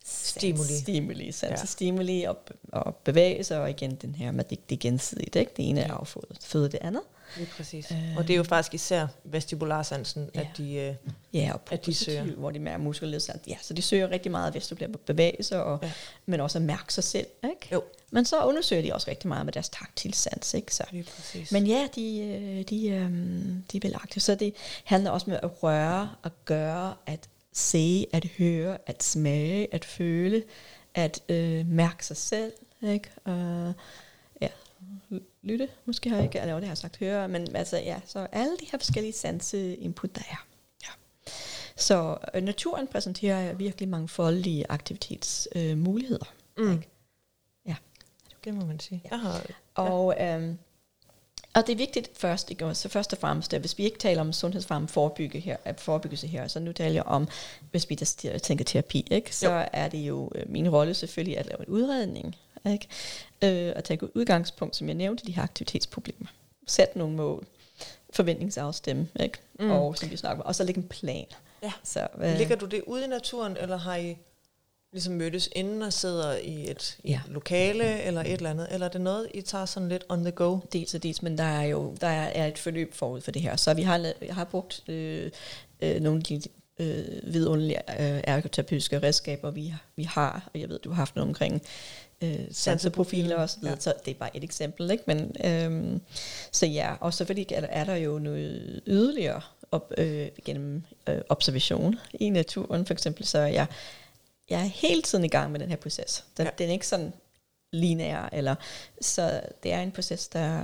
[SPEAKER 1] Stimuli.
[SPEAKER 2] stimuli, sans
[SPEAKER 1] Ja.
[SPEAKER 2] stimuli og, og bevæge sig, og igen den her med det, det gensidigt, ikke? Det ene er affødet, det andet.
[SPEAKER 1] Lige præcis.
[SPEAKER 2] Øh.
[SPEAKER 1] Og det er jo faktisk især vestibularsansen,
[SPEAKER 2] Ja.
[SPEAKER 1] at de... Øh,
[SPEAKER 2] Ja, og
[SPEAKER 1] At de søger.
[SPEAKER 2] hvor de mærker muskelledsand. Ja, så de søger rigtig meget vestibulære bevægelser, og,
[SPEAKER 1] Ja.
[SPEAKER 2] men også at mærke sig selv, ikke?
[SPEAKER 1] Jo.
[SPEAKER 2] Men så undersøger de også rigtig meget med deres taktil sans, ikke? Så.
[SPEAKER 1] lige præcis.
[SPEAKER 2] Men ja, de, øh, de, øhm, de er vel aktive. Så det handler også med at røre, at gøre, at se, at høre, at smage, at føle, at øh, mærke sig selv. Ikke? Uh, ja, lytte, måske har jeg ikke, eller det har jeg sagt høre, men altså ja, så alle de her forskellige sanseinput, der er. Ja. Så øh, naturen præsenterer virkelig mangfoldige aktivitetsmuligheder. Øh,
[SPEAKER 1] Mm.
[SPEAKER 2] ikke? Ja.
[SPEAKER 1] det må man sige. Jeg har,
[SPEAKER 2] Og, øhm, og det er vigtigt først, ikke? så først og fremmest, at hvis vi ikke taler om sundhedsfarm forebygge her, at forebyggelse her, så nu taler jeg om, hvis vi der tænker terapi, ikke? så
[SPEAKER 1] Jo.
[SPEAKER 2] er det jo øh, min rolle selvfølgelig at lave en udredning, ikke? Øh, at tage udgangspunkt, som jeg nævnte, de her aktivitetsproblemer. Sæt nogle mål, forventningsafstemme, ikke?
[SPEAKER 1] Mm.
[SPEAKER 2] Og som vi snakker og så lægge en plan.
[SPEAKER 1] Ja.
[SPEAKER 2] Så,
[SPEAKER 1] øh. Ligger du det ude i naturen, eller har I ligesom mødtes inden og sidder i et, i
[SPEAKER 2] Ja.
[SPEAKER 1] et lokale, eller et eller andet? Eller er det noget, I tager sådan lidt on the go?
[SPEAKER 2] Dels og dels, men der er jo der er, et forløb forud for det her. Så vi har, jeg har brugt øh, øh, nogle af de øh, vidunderlige øh, ergoterapeutiske redskaber, vi, vi har. Og jeg ved, du har haft noget omkring øh, sanseprofiler og så videre,
[SPEAKER 1] Ja.
[SPEAKER 2] så det er bare et eksempel. Ikke? Men, øh, så ja, og selvfølgelig er der, er der jo noget yderligere op, øh, gennem øh, observation i naturen, for eksempel. Så jeg, jeg er hele tiden i gang med den her proces. Den,
[SPEAKER 1] Ja.
[SPEAKER 2] den er ikke sådan lineær, eller så det er en proces, der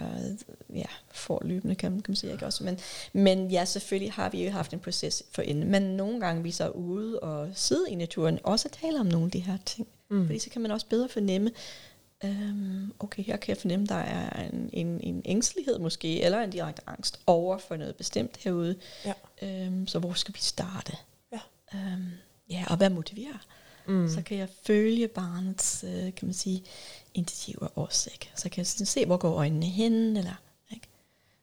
[SPEAKER 2] ja, forløbende, kan man, kan man sige. Ikke? Også, men, men ja, selvfølgelig har vi jo haft en proces for inden, men nogle gange vi så ude og sidde i naturen, også tale om nogle af de her ting.
[SPEAKER 1] Mm.
[SPEAKER 2] Fordi så kan man også bedre fornemme, øhm, okay, her kan jeg fornemme, der er en, en, en ængstelighed måske, eller en direkte angst over for noget bestemt herude.
[SPEAKER 1] Ja.
[SPEAKER 2] Øhm, så hvor skal vi starte?
[SPEAKER 1] Ja.
[SPEAKER 2] Øhm, ja, og hvad motiverer?
[SPEAKER 1] Mm.
[SPEAKER 2] Så kan jeg følge barnets, øh, kan man sige, initiativer også. Ikke? Så kan jeg sådan se, hvor går øjnene hen, eller ikke?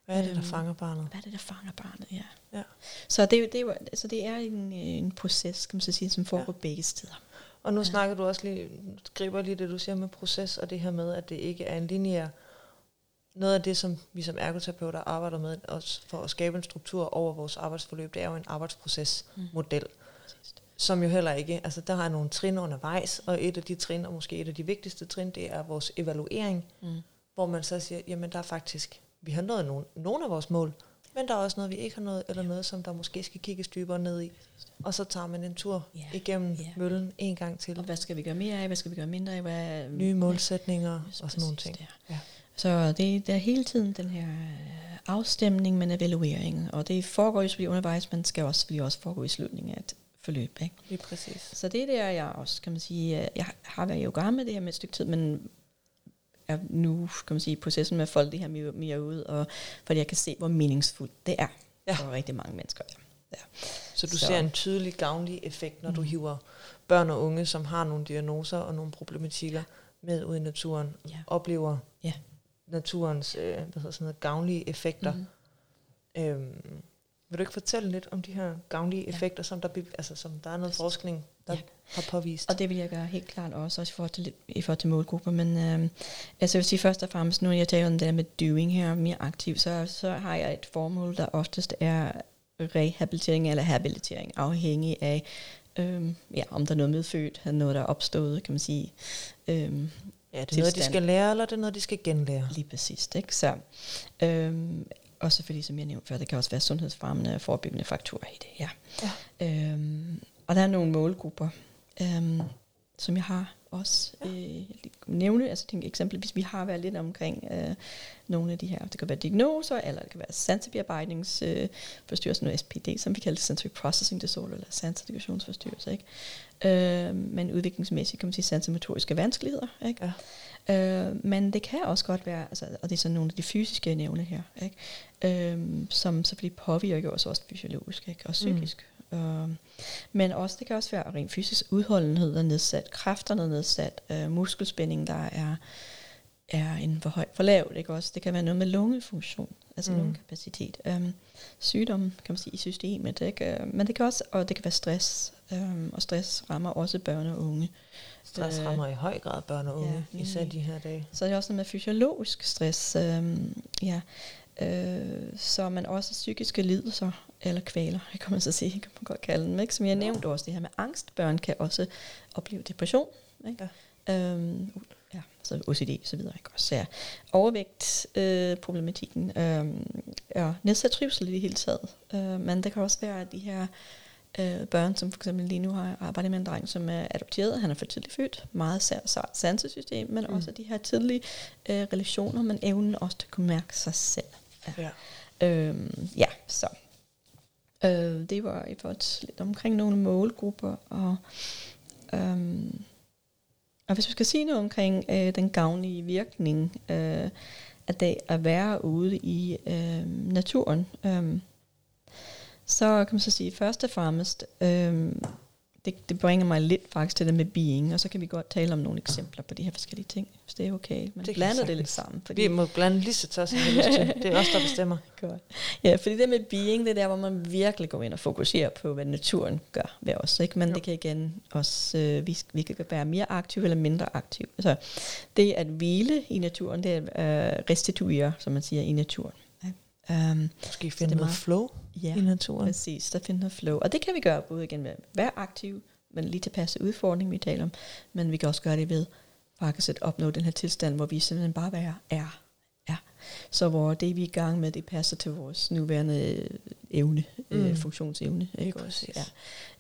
[SPEAKER 1] Hvad er det, der
[SPEAKER 2] Øhm,
[SPEAKER 1] fanger barnet?
[SPEAKER 2] hvad er det, der fanger barnet? Ja.
[SPEAKER 1] Ja.
[SPEAKER 2] Så det, er det, altså det er en, en proces, kan man så sige, som foregår ja. begge steder.
[SPEAKER 1] Og nu snakker du også lige, griber lige det, du siger med proces, og det her med, at det ikke er en lineær. Noget af det, som vi som ergoterapeuter arbejder med, også for at skabe en struktur over vores arbejdsforløb, det er jo en arbejdsprocesmodel,
[SPEAKER 2] Præcis.
[SPEAKER 1] som jo heller ikke, altså der har nogle trin undervejs, og et af de trin, og måske et af de vigtigste trin, det er vores evaluering,
[SPEAKER 2] Mm.
[SPEAKER 1] hvor man så siger, jamen der er faktisk, vi har nået nogle, nogle af vores mål, men der er også noget, vi ikke har nået, eller noget, som der måske skal kigges dybere ned i. Og så tager man en tur
[SPEAKER 2] Ja.
[SPEAKER 1] igennem
[SPEAKER 2] Ja.
[SPEAKER 1] møllen en gang til.
[SPEAKER 2] Og hvad skal vi gøre mere af? Hvad skal vi gøre mindre af? Hvad,
[SPEAKER 1] nye målsætninger
[SPEAKER 2] Ja,
[SPEAKER 1] og sådan nogle ting. Ja.
[SPEAKER 2] Så det, det er hele tiden den her øh, afstemning, men evaluering. Og det foregår jo selvfølgelig undervejs, men skal også, selvfølgelig også foregå i slutningen af et forløb. Ikke?
[SPEAKER 1] Lige præcis.
[SPEAKER 2] Så det er der, jeg også, kan man sige, øh, jeg har været i gang med det her med et stykke tid, men er nu kan man sige, i processen med at folde det her mere, mere ud, og fordi jeg kan se, hvor meningsfuldt det er ja. for rigtig mange mennesker. Ja.
[SPEAKER 1] Så du så. ser en tydelig gavnlig effekt, når mm. du hiver børn og unge, som har nogle diagnoser og nogle problematikker med ud i naturen, ja. oplever ja. naturens øh, hvad hedder sådan noget, gavnlige effekter. Mm. Øhm, vil du ikke fortælle lidt om de her gavnlige ja. effekter, som der, altså, som der er noget forskning, der ja. har påvist?
[SPEAKER 2] Og det vil jeg gøre helt klart også, også i forhold til, i forhold til målgrupper. Men øh, altså jeg vil sige først og fremmest, nu jeg taler om det der med doing her, mere aktiv, så, så har jeg et formål, der oftest er rehabilitering eller habilitering, afhængig af, øhm, ja, om der er noget medfødt, er noget, der er opstået, kan man sige. Øhm,
[SPEAKER 1] ja, det er noget, de skal lære, eller det er noget, de skal genlære?
[SPEAKER 2] Lige præcis, ikke? Så, øhm, og selvfølgelig, som jeg nævnte før, det kan også være sundhedsfremmende og forebyggende faktorer i det, ja. ja. Øhm, og der er nogle målgrupper, øhm, som jeg har også øh, nævne, altså tænk eksempelvis, vi har været lidt omkring øh, nogle af de her, det kan være diagnoser, eller det kan være sansebearbejdningsforstyrrelse, øh, SPD, som vi kalder sensory processing disorder, eller sansedigationsforstyrrelse, ikke? Øh, men udviklingsmæssigt kan man sige sansemotoriske vanskeligheder, ikke? Ja. Øh, men det kan også godt være, altså, og det er sådan nogle af de fysiske nævne her, ikke? Øh, som selvfølgelig påvirker os også fysiologisk ikke? og psykisk. Mm. Øh, men også, det kan også være rent fysisk udholdenhed er nedsat, kræfterne er nedsat, øh, muskelspænding, der er, er en for høj for lavt. Ikke? Også, det kan være noget med lungefunktion, altså mm. lungekapacitet. Um, sygdom, kan man sige, i systemet. Ikke? Uh, men det kan også, og det kan være stress, um, og stress rammer også børn og unge.
[SPEAKER 1] Stress uh, rammer i høj grad børn og unge, ja, især de her dage.
[SPEAKER 2] Så det er også noget med fysiologisk stress. Um, ja. Uh, så man også psykiske lidelser eller kvaler, kan man så sige, kan man godt kalde dem. Ikke? Som jeg nævnte også, det her med angst. Børn kan også opleve depression. Ikke? Ja. Øhm, ja, så OCD og så videre. Ikke? Også ja. overvægt øh, problematikken. Øh, ja, nedsat trivsel i det hele taget. Øh, men det kan også være, at de her øh, børn, som for eksempel lige nu har arbejdet med en dreng, som er adopteret, han er for tidligt født, meget sart sansesystem, men mm. også de her tidlige øh, relationer, men evnen også til at kunne mærke sig selv. Ja. Øhm, ja, så Øh, det var i forhold lidt omkring nogle målgrupper. Og, øhm, og hvis vi skal sige noget omkring øh, den gavnlige virkning øh, af det at være ude i øh, naturen, øh, så kan man så sige først og fremmest, øh, det, det bringer mig lidt faktisk til det med being, og så kan vi godt tale om nogle eksempler på de her forskellige ting, hvis det er okay. Men det blander det lidt sammen.
[SPEAKER 1] Fordi vi må blande lige så tør, som vi lyst til. Det er os, der bestemmer.
[SPEAKER 2] Godt. Ja, fordi det med being, det er der, hvor man virkelig går ind og fokuserer på, hvad naturen gør ved os. Ikke? Men jo. det kan igen også, øh, vi, vi kan være mere aktive eller mindre aktive. Altså, det at hvile i naturen, det er at øh, restituere, som man siger, i naturen.
[SPEAKER 1] Um, Måske finde noget flow ja, i naturen.
[SPEAKER 2] præcis. Der finder noget flow. Og det kan vi gøre både igen med at være aktiv, men lige tilpasse udfordring, vi taler om. Men vi kan også gøre det ved faktisk at opnå den her tilstand, hvor vi simpelthen bare være er. Ja. Så hvor det, vi er i gang med, det passer til vores nuværende øh, evne, øh, mm. øh, funktionsevne. Ikke også? Ja.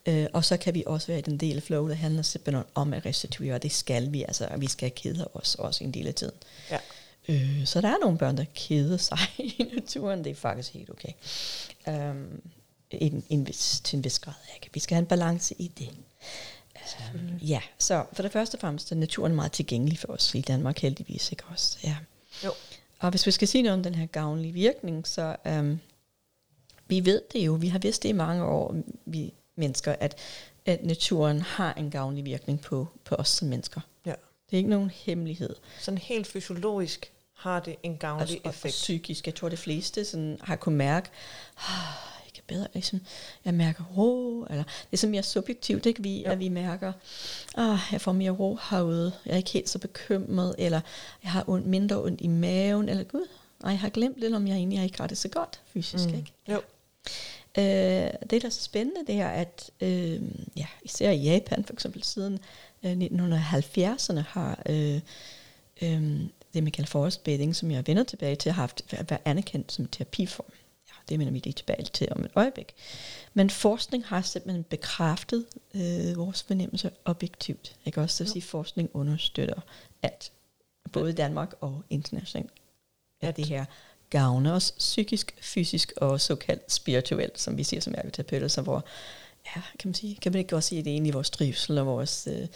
[SPEAKER 2] Øh, og så kan vi også være i den del af flow, der handler simpelthen om at restituere, og det skal vi, altså, og vi skal kede os også en del af tiden. Ja. Øh, så der er nogle børn, der keder sig i naturen. Det er faktisk helt okay. Um, en, en vis, til en vis grad. Ikke? Vi skal have en balance i det. Um, ja, så for det første og fremmest er naturen meget tilgængelig for os i Danmark heldigvis. Ikke også? Ja. Jo. Og hvis vi skal sige noget om den her gavnlige virkning, så um, vi ved det jo, vi har vidst det i mange år, vi mennesker, at, at naturen har en gavnlig virkning på, på os som mennesker. Ja. Det er ikke nogen hemmelighed.
[SPEAKER 1] Sådan helt fysiologisk har det en gavnlig
[SPEAKER 2] og,
[SPEAKER 1] effekt. Og
[SPEAKER 2] psykisk. Jeg tror, det fleste sådan, har kunnet mærke, ah, jeg kan bedre, ligesom, jeg mærker ro, eller det er sådan mere subjektivt, ikke? Vi, at vi mærker, ah, jeg får mere ro herude, jeg er ikke helt så bekymret, eller jeg har ondt, mindre ondt i maven, eller gud, jeg har glemt lidt, om jeg egentlig har ikke har det så godt fysisk, mm. ikke? Jo. Øh, det, der er så spændende, det er, at øh, ja, især i Japan for eksempel siden 1970'erne har øh, øh, det, man kalder forest bathing, som jeg vender tilbage til, har haft at være anerkendt som terapiform. Ja, det vender vi lige tilbage til om et øjeblik. Men forskning har simpelthen bekræftet øh, vores fornemmelse objektivt. Ikke også? Det vil sige, at forskning understøtter, at både i Danmark og internationalt, at det her gavner os psykisk, fysisk og såkaldt spirituelt, som vi siger som ergoterapeuter, så hvor, ja, kan man sige, kan man ikke også sige, at det er egentlig vores trivsel og vores, øh,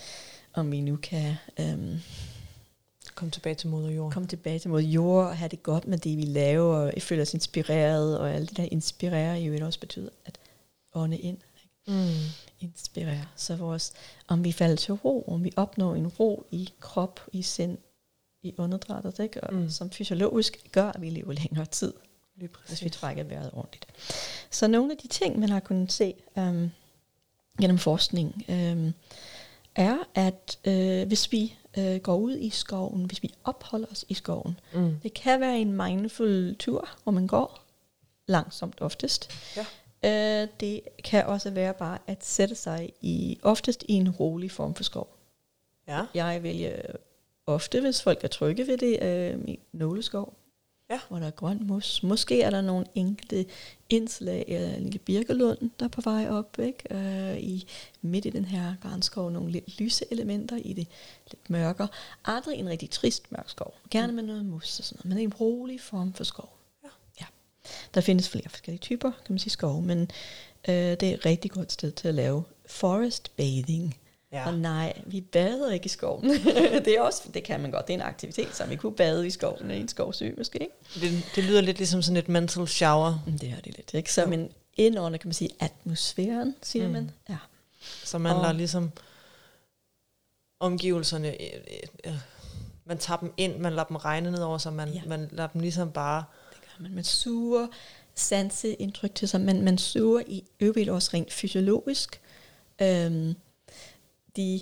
[SPEAKER 2] om vi nu kan... Øh,
[SPEAKER 1] Kom tilbage til moder jord.
[SPEAKER 2] Kom tilbage til mod jord og have det godt med det, vi laver, og føle os inspireret, og alt det der inspirerer jo også betyder at ånde ind,
[SPEAKER 1] Mm.
[SPEAKER 2] inspirere. Så vores, om vi falder til ro, om vi opnår en ro i krop, i sind, i åndedrættet, ikke? Og
[SPEAKER 1] Mm.
[SPEAKER 2] som fysiologisk gør, at vi lever længere tid,
[SPEAKER 1] Lige
[SPEAKER 2] hvis vi
[SPEAKER 1] præcis.
[SPEAKER 2] trækker vejret ordentligt. Så nogle af de ting, man har kunnet se um, gennem forskning, um, er, at uh, hvis vi uh, går ud i skoven, hvis vi opholder os i skoven,
[SPEAKER 1] Mm.
[SPEAKER 2] det kan være en mindful tur, hvor man går langsomt oftest.
[SPEAKER 1] Ja.
[SPEAKER 2] Uh, det kan også være bare at sætte sig i oftest i en rolig form for skov.
[SPEAKER 1] Ja.
[SPEAKER 2] Jeg vælger ofte, hvis folk er trygge ved det, øh, i nåleskov,
[SPEAKER 1] Ja.
[SPEAKER 2] hvor der er grønt mos. Måske er der nogle enkelte indslag af en lille birkelund, der er på vej op, ikke? Øh, i midt i den her granskov, nogle lidt lyse elementer i det lidt mørkere. Aldrig en rigtig trist mørk skov. Gerne med noget mos og sådan noget, men en rolig form for skov.
[SPEAKER 1] Ja.
[SPEAKER 2] ja. Der findes flere forskellige typer, kan man sige, skov, men øh, det er et rigtig godt sted til at lave forest bathing.
[SPEAKER 1] Ja.
[SPEAKER 2] Og nej, vi bader ikke i skoven. det, er også, det kan man godt. Det er en aktivitet, så vi kunne bade i skoven i en skovsø måske. Ikke?
[SPEAKER 1] Det, det lyder lidt ligesom sådan et mental shower,
[SPEAKER 2] Men Det er det lidt. Ikke? Så
[SPEAKER 1] Jo.
[SPEAKER 2] men indånder, kan man sige, atmosfæren, siger
[SPEAKER 1] Mm.
[SPEAKER 2] mm. man. Ja.
[SPEAKER 1] så man
[SPEAKER 2] Og-
[SPEAKER 1] lader ligesom omgivelserne, øh, øh, øh, man tager dem ind, man lader dem regne ned over sig, man,
[SPEAKER 2] Ja.
[SPEAKER 1] man lader dem ligesom bare,
[SPEAKER 2] Det gør man. Man suger sanseindtryk til sig. Man, man suger i øvrigt også rent fysiologisk. Øhm, de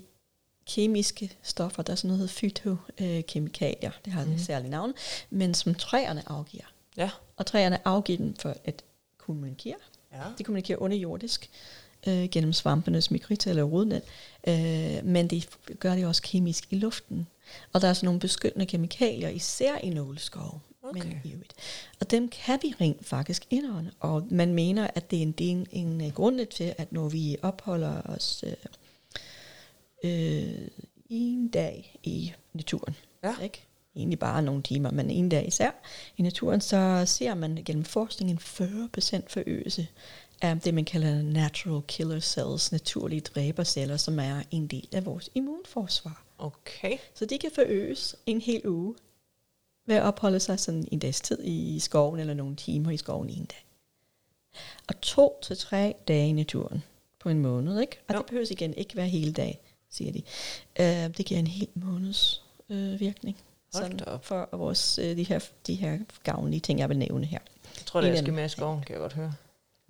[SPEAKER 2] kemiske stoffer, der er sådan noget, hedder fytokemikalier, det har
[SPEAKER 1] Mhm.
[SPEAKER 2] et særligt navn, men som træerne afgiver.
[SPEAKER 1] ja,
[SPEAKER 2] Og træerne afgiver dem for at kommunikere.
[SPEAKER 1] ja,
[SPEAKER 2] De kommunikerer underjordisk øh, gennem svampenes mikroter eller rodnet, øh, men de gør det også kemisk i luften. Og der er sådan nogle beskyttende kemikalier, især i nåleskov.
[SPEAKER 1] Okay.
[SPEAKER 2] Men i øvrigt. Og dem kan vi rent faktisk indånde, og man mener, at det er en, en, en grund til, at når vi opholder os øh, øh, en dag i naturen,
[SPEAKER 1] Ja.
[SPEAKER 2] ikke? egentlig bare nogle timer, men en dag især i naturen, så ser man gennem forskning en 40% forøgelse af det, man kalder natural killer cells, naturlige dræberceller, som er en del af vores immunforsvar.
[SPEAKER 1] okay,
[SPEAKER 2] Så de kan forøges en hel uge ved at opholde sig sådan en dags tid i skoven, eller nogle timer i skoven en dag. Og to til tre dage i naturen på en måned, ikke? Og
[SPEAKER 1] Jo.
[SPEAKER 2] det behøver igen ikke være hele dag, siger de. Uh, det giver en hel måneds uh, virkning.
[SPEAKER 1] Hold
[SPEAKER 2] Sådan
[SPEAKER 1] op.
[SPEAKER 2] for vores, uh, de, her, de her gavnlige ting, jeg vil nævne her.
[SPEAKER 1] jeg tror, det er, i skoven, kan jeg godt høre.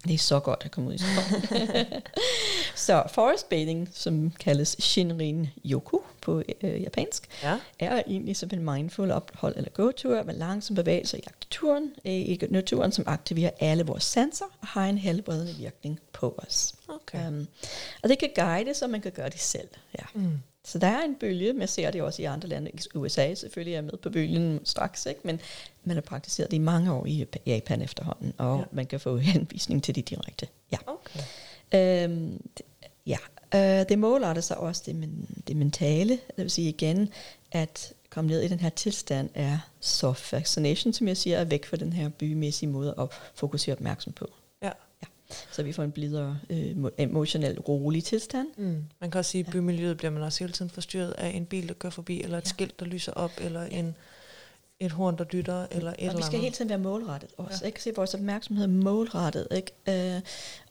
[SPEAKER 2] Det er så godt at komme ud i skoven. så forest bathing, som kaldes Shinrin Yoku på øh, japansk,
[SPEAKER 1] Ja,
[SPEAKER 2] er egentlig som en mindful ophold eller gåtur med langsom bevægelse i naturen, øh, i naturen, som aktiverer alle vores sanser og har en helbredende virkning på os.
[SPEAKER 1] okay.
[SPEAKER 2] Um, og det kan guide, så man kan gøre det selv. Ja.
[SPEAKER 1] Mm.
[SPEAKER 2] Så der er en bølge, man ser det også i andre lande. USA selvfølgelig er med på bølgen straks, ikke? men man har praktiseret det i mange år i Japan efterhånden, og
[SPEAKER 1] Ja.
[SPEAKER 2] ja. man kan få henvisning til det direkte. Ja.
[SPEAKER 1] Okay.
[SPEAKER 2] Øhm, ja, øh, det måler sig også det, men, det mentale, det vil sige igen, at komme ned i den her tilstand er soft vaccination, som jeg siger, er væk fra den her bymæssige måde at fokusere opmærksom på.
[SPEAKER 1] Ja.
[SPEAKER 2] Så vi får en blidere, øh, mo- emotionel, rolig tilstand.
[SPEAKER 1] Mm. Man kan også sige, at i
[SPEAKER 2] Ja.
[SPEAKER 1] bymiljøet bliver man også hele tiden forstyrret af en bil, der kører forbi, eller et
[SPEAKER 2] Ja.
[SPEAKER 1] skilt, der lyser op, eller en, et horn, der dytter, eller et
[SPEAKER 2] og
[SPEAKER 1] eller
[SPEAKER 2] vi skal
[SPEAKER 1] andet.
[SPEAKER 2] hele tiden være målrettet også.
[SPEAKER 1] Ja.
[SPEAKER 2] Ja. Ikke? Se vores opmærksomhed er målrettet. Ikke? Øh,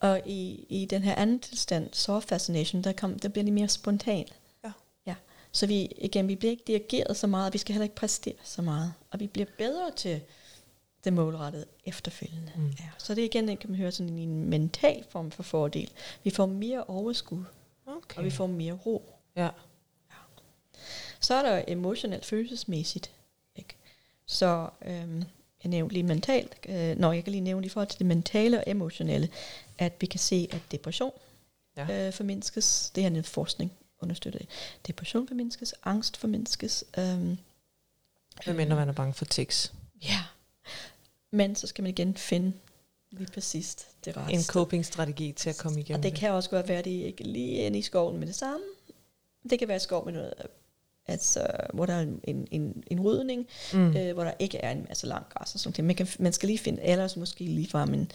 [SPEAKER 2] og i, i den her anden tilstand, soft fascination, der, kom, der bliver det mere spontan.
[SPEAKER 1] Ja.
[SPEAKER 2] ja. Så vi, igen, vi bliver ikke dirigeret så meget, og vi skal heller ikke præstere så meget. Og vi bliver bedre til det målrettede efterfølgende.
[SPEAKER 1] Mm.
[SPEAKER 2] Ja. Så det er igen, kan man høre, sådan en mental form for fordel. Vi får mere overskud,
[SPEAKER 1] Okay.
[SPEAKER 2] og vi får mere ro.
[SPEAKER 1] Ja.
[SPEAKER 2] Så er der emotionelt følelsesmæssigt. Ikke? Så øhm, jeg nævnte lige mentalt, øh, når jeg kan lige nævne i forhold til det mentale og emotionelle, at vi kan se, at depression
[SPEAKER 1] Ja.
[SPEAKER 2] ja. øh, formindskes. Det er noget forskning understøtter det. Depression formindskes, angst formindskes. Øhm,
[SPEAKER 1] Hvad mindre man er bange for tics.
[SPEAKER 2] Ja. Men så skal man igen finde lige præcis det rette
[SPEAKER 1] En coping-strategi til at komme igennem
[SPEAKER 2] Og det kan også godt være, at det ikke lige inde i skoven med det samme. Det kan være skov med noget, altså, hvor der er en, en, en rydning,
[SPEAKER 1] Mm.
[SPEAKER 2] øh, hvor der ikke er en masse lang græs og sådan noget. Man, kan, man skal lige finde, ellers måske lige frem en,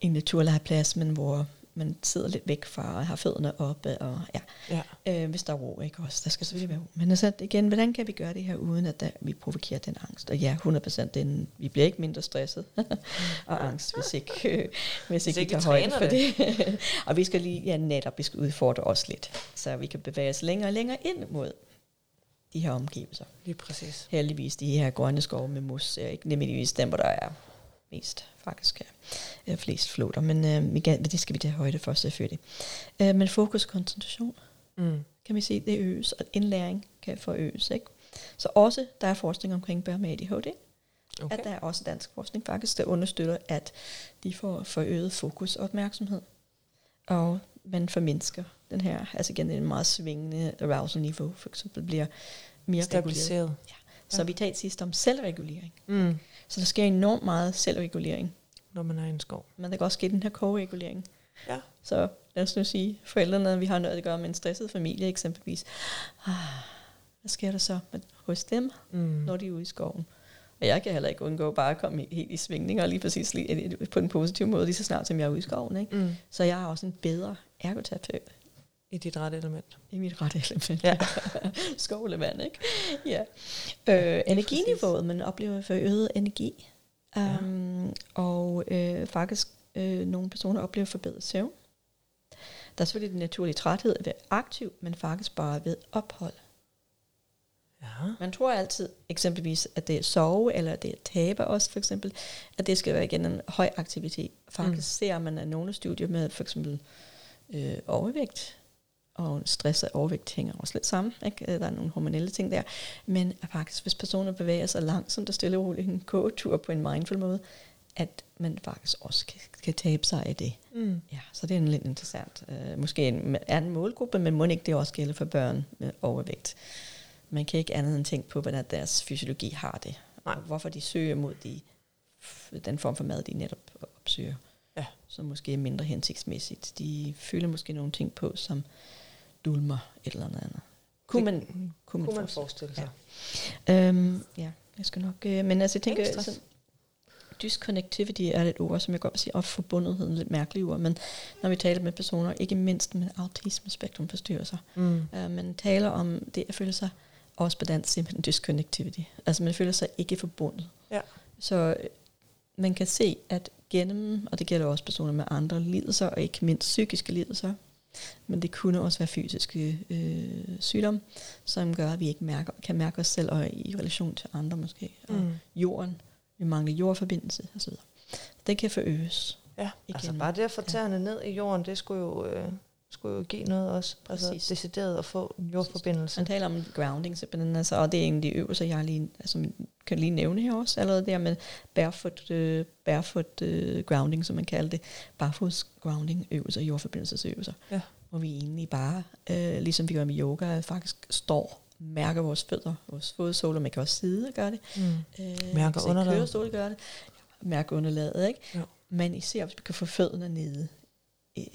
[SPEAKER 2] en naturlejeplads, men hvor man sidder lidt væk fra og har fødderne oppe, og ja,
[SPEAKER 1] Ja.
[SPEAKER 2] øh, hvis der er ro, ikke også? Der skal selvfølgelig være ro. Men altså igen, hvordan kan vi gøre det her, uden at der, vi provokerer den angst? Og ja, 100% den, vi bliver ikke mindre stresset og angst, hvis ikke, øh, hvis ikke vi
[SPEAKER 1] ikke
[SPEAKER 2] tager
[SPEAKER 1] vi
[SPEAKER 2] højde for
[SPEAKER 1] træner
[SPEAKER 2] det. og vi skal lige, ja netop, vi skal udfordre os lidt, så vi kan bevæge os længere og længere ind mod de her omgivelser.
[SPEAKER 1] Lige præcis.
[SPEAKER 2] Heldigvis de her grønne skove med mos er ikke nødvendigvis dem, hvor der er mest faktisk er, er flest floder, men øh, kan, det skal vi tage højde for selvfølgelig. Øh, men fokus og koncentration,
[SPEAKER 1] Mm.
[SPEAKER 2] kan vi sige, det øges, og indlæring kan forøges. Ikke? Så også, der er forskning omkring børn med ADHD, okay. at der er også dansk forskning faktisk, der understøtter, at de får forøget fokus og opmærksomhed. Og man formindsker den her, altså igen, en meget svingende arousal-niveau, for eksempel bliver mere reguleret.
[SPEAKER 1] Stabiliseret.
[SPEAKER 2] Så vi talte sidst om selvregulering.
[SPEAKER 1] Mm.
[SPEAKER 2] Så der sker enormt meget selvregulering.
[SPEAKER 1] Når man er i en skov.
[SPEAKER 2] Men der kan også ske den her co-regulering.
[SPEAKER 1] Ja.
[SPEAKER 2] Så lad os nu sige, forældrene, vi har noget at gøre med en stresset familie eksempelvis. Ah, hvad sker der så hos dem,
[SPEAKER 1] Mm.
[SPEAKER 2] når de er ude i skoven? Og jeg kan heller ikke undgå bare at komme helt i svingninger lige præcis lige, på en positiv måde, lige så snart som jeg er ude i skoven. Ikke?
[SPEAKER 1] Mm.
[SPEAKER 2] Så jeg er også en bedre ergoterapeut
[SPEAKER 1] I dit rette element.
[SPEAKER 2] i mit rette element.
[SPEAKER 1] Ja.
[SPEAKER 2] Skovlevand, ikke? Ja. Øh, energiniveauet, man oplever forøget energi. Um, og øh, faktisk øh, nogle personer oplever forbedret søvn. Der er selvfølgelig den naturlige træthed at være aktiv, men faktisk bare ved ophold.
[SPEAKER 1] Ja.
[SPEAKER 2] Man tror altid eksempelvis, at det er sove, eller det er tabe også for eksempel, at det skal være igen en høj aktivitet. Faktisk mm. ser man af nogle studier med for eksempel øh, overvægt, og stress og overvægt hænger også lidt sammen. Ikke? Der er nogle hormonelle ting der. Men at faktisk, hvis personer bevæger sig langsomt og stille og roligt en gåtur på en mindful måde, at man faktisk også kan, kan tabe sig af det.
[SPEAKER 1] Mm.
[SPEAKER 2] Ja, så det er en lidt interessant. Uh, måske en anden målgruppe, men må ikke det også gælde for børn med overvægt. Man kan ikke andet end tænke på, hvordan deres fysiologi har det.
[SPEAKER 1] Nej.
[SPEAKER 2] Og hvorfor de søger mod de, den form for mad, de netop opsøger.
[SPEAKER 1] Ja.
[SPEAKER 2] Som måske er mindre hensigtsmæssigt. De føler måske nogle ting på, som dulmer et eller andet. Kunne man, kunne man,
[SPEAKER 1] Kunne man
[SPEAKER 2] forestille
[SPEAKER 1] sig.
[SPEAKER 2] Ja. Øhm, ja, jeg skal nok... Øh, men altså, jeg tænker... Sådan, disconnectivity er et ord, som jeg godt vil sige, og forbundethed er lidt mærkeligt ord, men når vi taler med personer, ikke mindst med autismespektrumforstyrrelser,
[SPEAKER 1] Mm.
[SPEAKER 2] øh, man taler om det at føle sig, også på dansk simpelthen disconnectivity, altså man føler sig ikke forbundet.
[SPEAKER 1] Ja.
[SPEAKER 2] Så øh, man kan se, at gennem, og det gælder også personer med andre lidelser, og ikke mindst psykiske lidelser, men det kunne også være fysiske øh, sygdomme, som gør, at vi ikke mærker, kan mærke os selv og i relation til andre måske. Og
[SPEAKER 1] Mm.
[SPEAKER 2] jorden, vi mangler jordforbindelse osv. Det kan forøges.
[SPEAKER 1] Ja, altså
[SPEAKER 2] Igen.
[SPEAKER 1] bare det at få tæerne ned i jorden, det skulle jo, øh, skulle jo give noget også. Altså
[SPEAKER 2] Præcis.
[SPEAKER 1] decideret at få en jordforbindelse.
[SPEAKER 2] Man taler om grounding simpelthen, altså, og det er en af de øvelser, jeg lige, altså, kan lige nævne her også, allerede der med barefoot, uh, barefoot uh, grounding, som man kalder det, barfods grounding øvelser, jordforbindelsesøvelser,
[SPEAKER 1] Ja.
[SPEAKER 2] hvor vi egentlig bare, uh, ligesom vi gør med yoga, faktisk står, mærker vores fødder, vores fodsåler, man kan også sidde og gøre det.
[SPEAKER 1] Mm.
[SPEAKER 2] Uh,
[SPEAKER 1] Mærker underlaget.
[SPEAKER 2] Kørestol gør det. Mærker underlaget, ikke?
[SPEAKER 1] Jo.
[SPEAKER 2] Men især, hvis vi kan få fødderne nede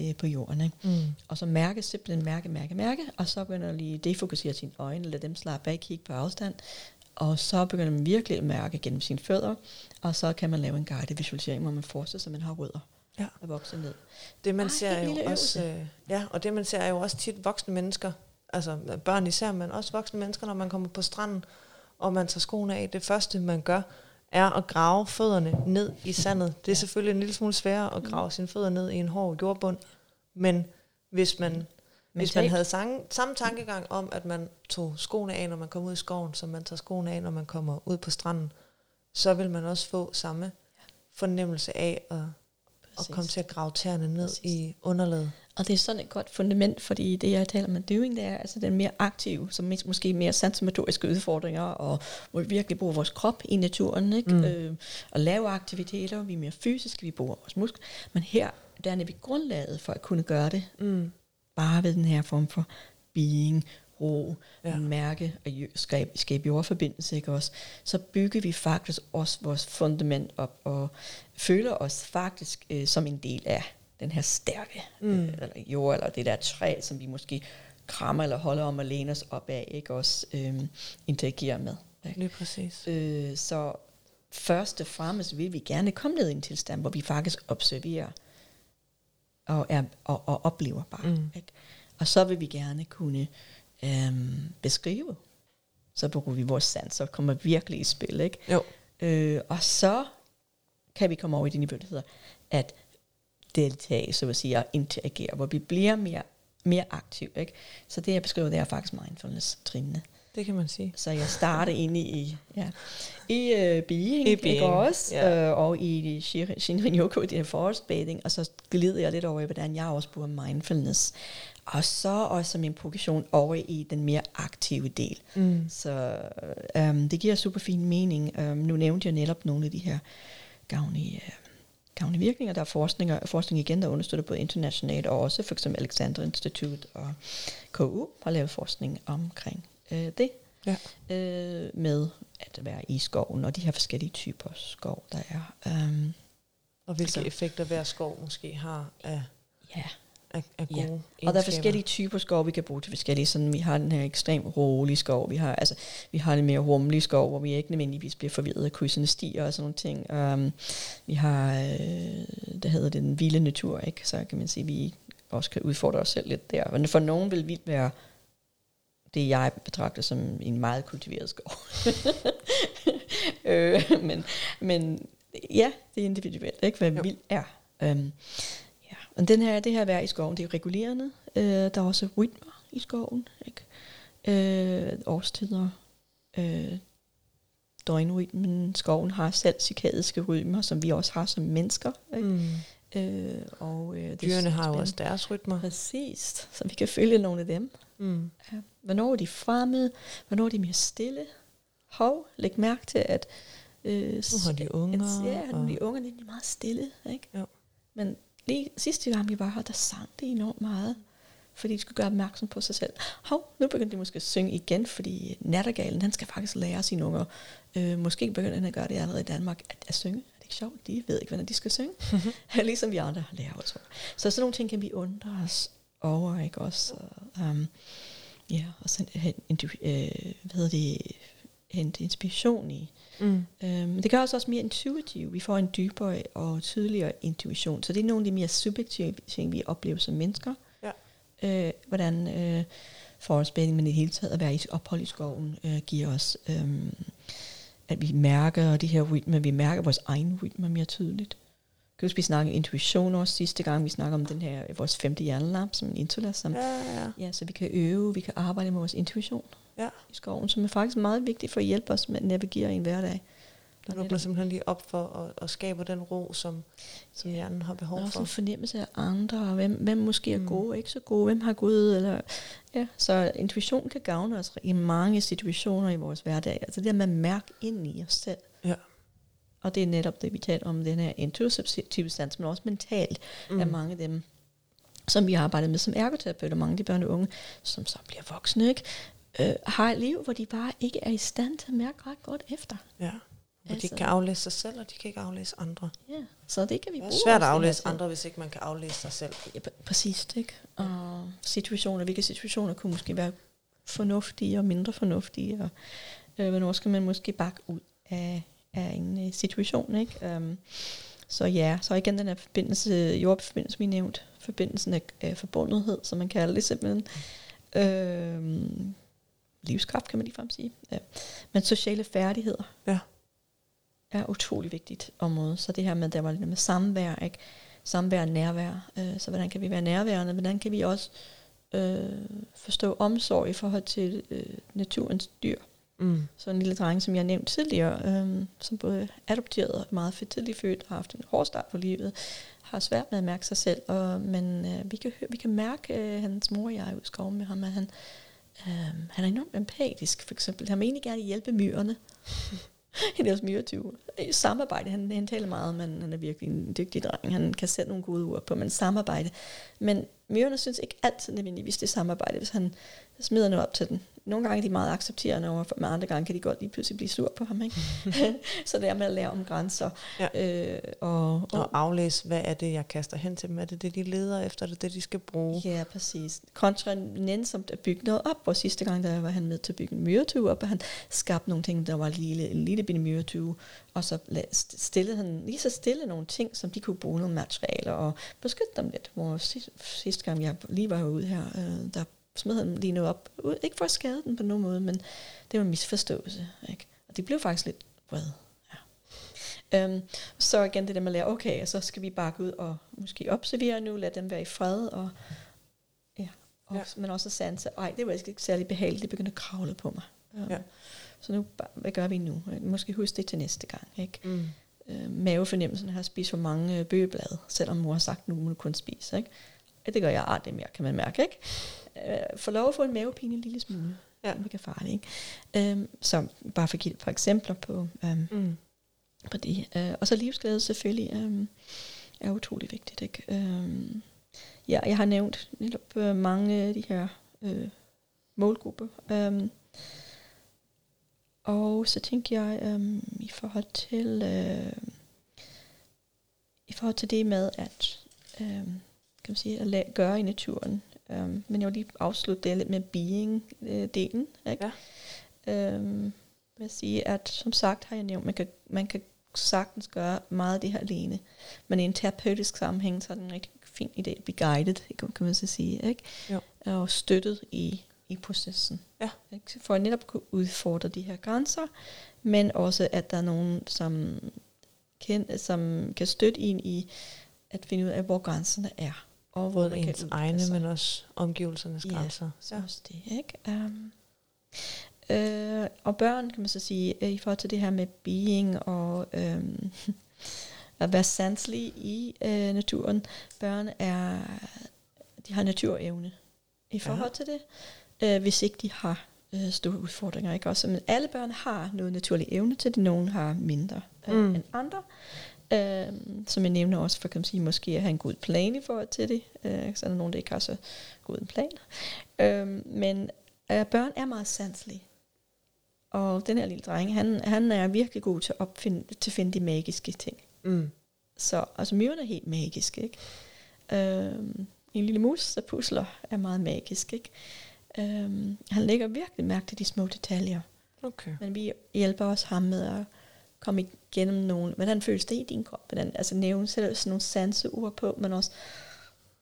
[SPEAKER 2] øh, på jorden, ikke?
[SPEAKER 1] Mm.
[SPEAKER 2] Og så mærke, simpelthen mærke, mærke, mærke, og så begynder du lige defokusere sine øjne, lade dem slappe af, kigge på afstand, og så begynder man virkelig at mærke gennem sine fødder, og så kan man lave en guided visualisering, hvor man forestiller sig, at man har rødder
[SPEAKER 1] Ja.
[SPEAKER 2] og vokser ned.
[SPEAKER 1] Det man
[SPEAKER 2] Ej,
[SPEAKER 1] ser
[SPEAKER 2] en
[SPEAKER 1] jo også, øh, ja, og det man ser er jo også tit voksne mennesker, altså børn især, men også voksne mennesker, når man kommer på stranden, og man tager skoene af. Det første man gør, er at grave fødderne ned i sandet. Det er selvfølgelig en lille smule sværere at grave sine fødder ned i en hård jordbund, men hvis man, hvis man havde sang, samme tankegang om, at man tog skoene af, når man kommer ud i skoven, som man tager skoene af, når man kommer ud på stranden, så vil man også få samme fornemmelse af at, at komme til at grave tæerne ned
[SPEAKER 2] Præcis.
[SPEAKER 1] i underlaget.
[SPEAKER 2] Og det er sådan et godt fundament, fordi det, jeg taler med doing, det er altså den mere aktive, som mås- måske mere sansemotoriske udfordringer, og hvor vi virkelig bruger vores krop i naturen, ikke?
[SPEAKER 1] Mm.
[SPEAKER 2] Øh, og lave aktiviteter, vi er mere fysiske, vi bruger vores muskler. Men her, der er vi grundlaget for at kunne gøre det,
[SPEAKER 1] Mm.
[SPEAKER 2] bare ved den her form for being, ro,
[SPEAKER 1] Ja.
[SPEAKER 2] mærke og skabe, skabe jordforbindelse, ikke også? Så bygger vi faktisk også vores fundament op, og føler os faktisk øh, som en del af den her stærke
[SPEAKER 1] Mm.
[SPEAKER 2] øh, eller jord, eller det der træ, som vi måske krammer eller holder om at læne os op af, ikke også øh, interagerer med. Ikke?
[SPEAKER 1] Lige præcis.
[SPEAKER 2] Øh, så først og fremmest vil vi gerne komme ned i en tilstand, hvor vi faktisk observerer og, er, og, og oplever bare.
[SPEAKER 1] Mm.
[SPEAKER 2] Ikke? Og så vil vi gerne kunne øhm, beskrive. Så bruger vi vores sans og kommer virkelig i spil. Ikke?
[SPEAKER 1] Jo.
[SPEAKER 2] Øh, og så kan vi komme over i det niveau, der hedder at deltage, så at sige, og interagere, hvor vi bliver mere, mere aktiv. Ikke? Så det, jeg beskriver, det er faktisk mindfulness-trinene.
[SPEAKER 1] Det kan man sige.
[SPEAKER 2] Så jeg starter egentlig i, ja, i uh, being,
[SPEAKER 1] I being,
[SPEAKER 2] også,
[SPEAKER 1] ja.
[SPEAKER 2] øh, og i Shinrin Yoko, det er forest bathing, og så glider jeg lidt over i, hvordan jeg også bruger mindfulness. Og så også min progression over i den mere aktive del.
[SPEAKER 1] Mm.
[SPEAKER 2] Så um, det giver super fin mening. Um, nu nævnte jeg netop nogle af de her gavnlige, uh, gavnlige virkninger. Der er forskning, og forskning igen, der understøtter både internationalt og også for eksempel Alexander Institute og KU har lavet forskning omkring uh, det.
[SPEAKER 1] Ja.
[SPEAKER 2] Øh, med at være i skoven og de her forskellige typer skov, der er. Um,
[SPEAKER 1] Og hvilke
[SPEAKER 2] Så-
[SPEAKER 1] effekter hver skov måske har af,
[SPEAKER 2] ja,
[SPEAKER 1] af, af
[SPEAKER 2] Ja.
[SPEAKER 1] gode
[SPEAKER 2] Og der er forskellige typer skov, vi kan bruge til forskellige. Sådan, vi har den her ekstremt rolige skov. Vi har, altså, vi har den mere rummelige skov, hvor vi ikke nødvendigvis bliver forvirret af krydsende stier og sådan nogle ting. Um, vi har, øh, det hedder det, den vilde natur, ikke? Så kan man sige, at vi også kan udfordre os selv lidt der. Men for nogen vil vildt være det, jeg betragter som en meget kultiveret skov. øh, men, men ja, det er individuelt, ikke? hvad
[SPEAKER 1] Jo.
[SPEAKER 2] vildt er. Um, Og den her, det her vejr i skoven, det er regulerende. Øh, der er også rytmer i skoven. Ikke? Øh, årstider. Øh, døgnrytmen. Skoven har selv cirkadiske rytmer, som vi også har som mennesker. Ikke?
[SPEAKER 1] Mm.
[SPEAKER 2] Øh, og, øh, det
[SPEAKER 1] Dyrene har jo også deres rytmer.
[SPEAKER 2] Præcis, så vi kan følge nogle af dem.
[SPEAKER 1] Mm.
[SPEAKER 2] Ja. Hvornår er de fremme? Hvornår er de mere stille? Hov, læg mærke til, at... Øh,
[SPEAKER 1] Nu har de unger.
[SPEAKER 2] Ja, nu er de unger, er meget stille. Ikke?
[SPEAKER 1] Jo.
[SPEAKER 2] Men lige sidste gang vi var her, der sang de enormt meget. Fordi de skulle gøre opmærksom på sig selv. Hov, nu begynder de måske at synge igen, fordi nattergalen, han skal faktisk lære sine unger. Øh, måske begynder han at gøre det allerede i Danmark, at, at synge. Er det ikke sjovt? De ved ikke, hvordan de skal synge. ligesom vi andre lærer os. Så sådan nogle ting kan vi undre os over, ikke også? Um, ja, og så hente, øh, hvad hedder det, hente inspiration i.
[SPEAKER 1] Mm.
[SPEAKER 2] Um, det gør os også mere intuitive. Vi får en dybere og tydeligere intuition. Så det er nogle af de mere subjektive ting, vi oplever som mennesker.
[SPEAKER 1] Ja.
[SPEAKER 2] Øh, hvordan øh, forespænding, men i det hele taget at være i ophold i skoven, øh, giver os, øh, at vi mærker de her rytmer, vi mærker vores egen rytmer mere tydeligt. Kan du vi snakkede intuition også sidste gang, vi snakker om den her, vores femte hjernelamp, som en intulas, som
[SPEAKER 1] ja, ja. Ja,
[SPEAKER 2] så vi kan øve, vi kan arbejde med vores intuition
[SPEAKER 1] Ja.
[SPEAKER 2] i skoven, som er faktisk meget vigtigt for at hjælpe os med at navigere i en hverdag.
[SPEAKER 1] Det åbner simpelthen lige op for og, og skaber den ro, som, som hjernen har behov
[SPEAKER 2] Og
[SPEAKER 1] for.
[SPEAKER 2] en fornemmelse af andre, og hvem, hvem måske er
[SPEAKER 1] Mm.
[SPEAKER 2] gode og ikke så gode, hvem har gode, eller, ja, så intuition kan gavne os i mange situationer i vores hverdag. Altså det der med at mærke ind i os selv.
[SPEAKER 1] Ja.
[SPEAKER 2] Og det er netop det, vi taler om, den her intuitive sans, men også mentalt mm. af mange af dem, som vi har arbejdet med som ergoterapeuter, mange af de børn og unge, som så bliver voksne, ikke? Øh, har et liv, hvor de bare ikke er i stand til at mærke ret godt efter.
[SPEAKER 1] Ja. Hvor de
[SPEAKER 2] Altså-
[SPEAKER 1] ikke kan aflæse sig selv, og de kan ikke aflæse andre.
[SPEAKER 2] Ja, så det kan vi
[SPEAKER 1] Det er
[SPEAKER 2] bruge.
[SPEAKER 1] svært at aflæse
[SPEAKER 2] til.
[SPEAKER 1] andre, hvis ikke man kan aflæse sig selv.
[SPEAKER 2] Ja, pr- præcis, ikke? Og situationer, hvilke situationer kunne måske være fornuftige og mindre fornuftige, og øh, hvornår skal man måske bakke ud af, af en øh, situation, ikke? Um, så ja, så igen den her forbindelse, jordforbindelse, vi nævnt, forbindelsen af, af forbundethed, som man kalder det simpelthen. Øhm, livskraft, kan man ligefrem sige. Ja. Men sociale færdigheder
[SPEAKER 1] Ja.
[SPEAKER 2] er utrolig vigtigt område. Så det her med, der var lidt med samvær, ikke? samvær og nærvær. Øh, så hvordan kan vi være nærværende? Hvordan kan vi også øh, forstå omsorg i forhold til øh, naturens dyr?
[SPEAKER 1] Mm.
[SPEAKER 2] Så en lille dreng, som jeg nævnte tidligere, øh, som både er adopteret og meget for tidligt født, og har haft en hård start på livet, har svært med at mærke sig selv. Og, men øh, vi, kan, vi kan mærke, øh, hans mor og jeg er ude i skoven med ham, at han, Um, han er enormt empatisk, for eksempel. Han vil egentlig gerne hjælpe myrerne i deres myretyve. I samarbejde, han, han taler meget, men han er virkelig en dygtig dreng. Han kan sætte nogle gode ord på, men samarbejde. Men myrerne synes ikke altid nødvendigvis det er samarbejde, hvis han smider noget op til den nogle gange er de meget accepterende over for, men andre gange kan de godt lige pludselig blive sur på ham. Ikke? så det er med at lære om grænser.
[SPEAKER 1] Ja. Øh, og, og, og aflæse, hvad er det, jeg kaster hen til dem? Er det det, de leder efter? Er det det, de skal bruge?
[SPEAKER 2] Ja, præcis. Kontra nænsomt at bygge noget op, hvor sidste gang, der var han med til at bygge en myretue op, og han skabte nogle ting, der var en lille, en lille bitte myretue, og så stillede han lige så stille nogle ting, som de kunne bruge nogle materialer og beskytte dem lidt. Hvor sidste, sidste gang, jeg lige var ude her, øh, der smed han lige noget op. Ikke for at skade den på nogen måde, men det var en misforståelse. Ikke? Og de blev faktisk lidt vrede. Ja. Um, så igen det der med at lære, okay, så skal vi bare gå ud og måske observere nu, lade dem være i fred, og, ja, og, ja. men også sanse, ej, det var ikke særlig behageligt, det begyndte at kravle på mig. Um, ja. Så nu, hvad gør vi nu? Måske huske det til næste gang. Ikke? Mm. Uh, mavefornemmelsen har spist for mange bøgeblade, selvom mor har sagt, nu må du kun spise. Ikke? Ja, det gør jeg aldrig mere, kan man mærke. Ikke? Øh, får lov at få en mavepine en lille smule. Ja. Det kan farligt, ikke? Øhm, så bare for at give et par eksempler på, øhm, mm. på det. Øh, og så livsglæde selvfølgelig øhm, er utrolig vigtigt, ikke? Øhm, ja, jeg har nævnt netop øh, mange af de her øh, målgrupper. Øhm, og så tænker jeg øhm, i forhold til øh, i forhold til det med at øh, kan man sige, at la- gøre i naturen Um, men jeg vil lige afslutte det lidt med being-delen. Ikke? Ja. Um, vil sige, at som sagt har jeg nævnt, man kan, man kan sagtens gøre meget af det her alene. Men i en terapeutisk sammenhæng, så er det en rigtig fin idé at blive guided, kan man så sige. Ikke? Jo. Og støttet i, i processen. Ja. Ikke? For at netop kunne udfordre de her grænser, men også at der er nogen, som kan, som kan støtte en i at finde ud af, hvor grænserne er.
[SPEAKER 1] Og Både ens egne, men også omgivelsernes ja, grænser.
[SPEAKER 2] Ja, også det, ikke? Um, øh, og børn, kan man så sige, øh, i forhold til det her med being og øhm, at være sanselig i øh, naturen. Børn er, de har naturevne i forhold ja. til det, øh, hvis ikke de har øh, store udfordringer. Ikke? Også, men alle børn har noget naturlig evne til det, nogen har mindre øh, mm. end andre. Øh, som jeg nævner også, for kan man sige, måske at have en god plan i forhold til det. Øh, så er der nogen, der ikke har så god en plan. Øh, men øh, børn er meget sanselige. Og den her lille dreng, han, han er virkelig god til at, opfinde, til at finde de magiske ting. Mm. Så altså, myrerne er helt magisk, ikke? Øh, en lille mus, der pusler, er meget magisk, ikke? Øh, han lægger virkelig mærke til de små detaljer. Okay. Men vi hjælper også ham med at komme igennem nogle, hvordan føles det i din krop? Hvordan, altså nævne selv sådan nogle sanseord på, men også,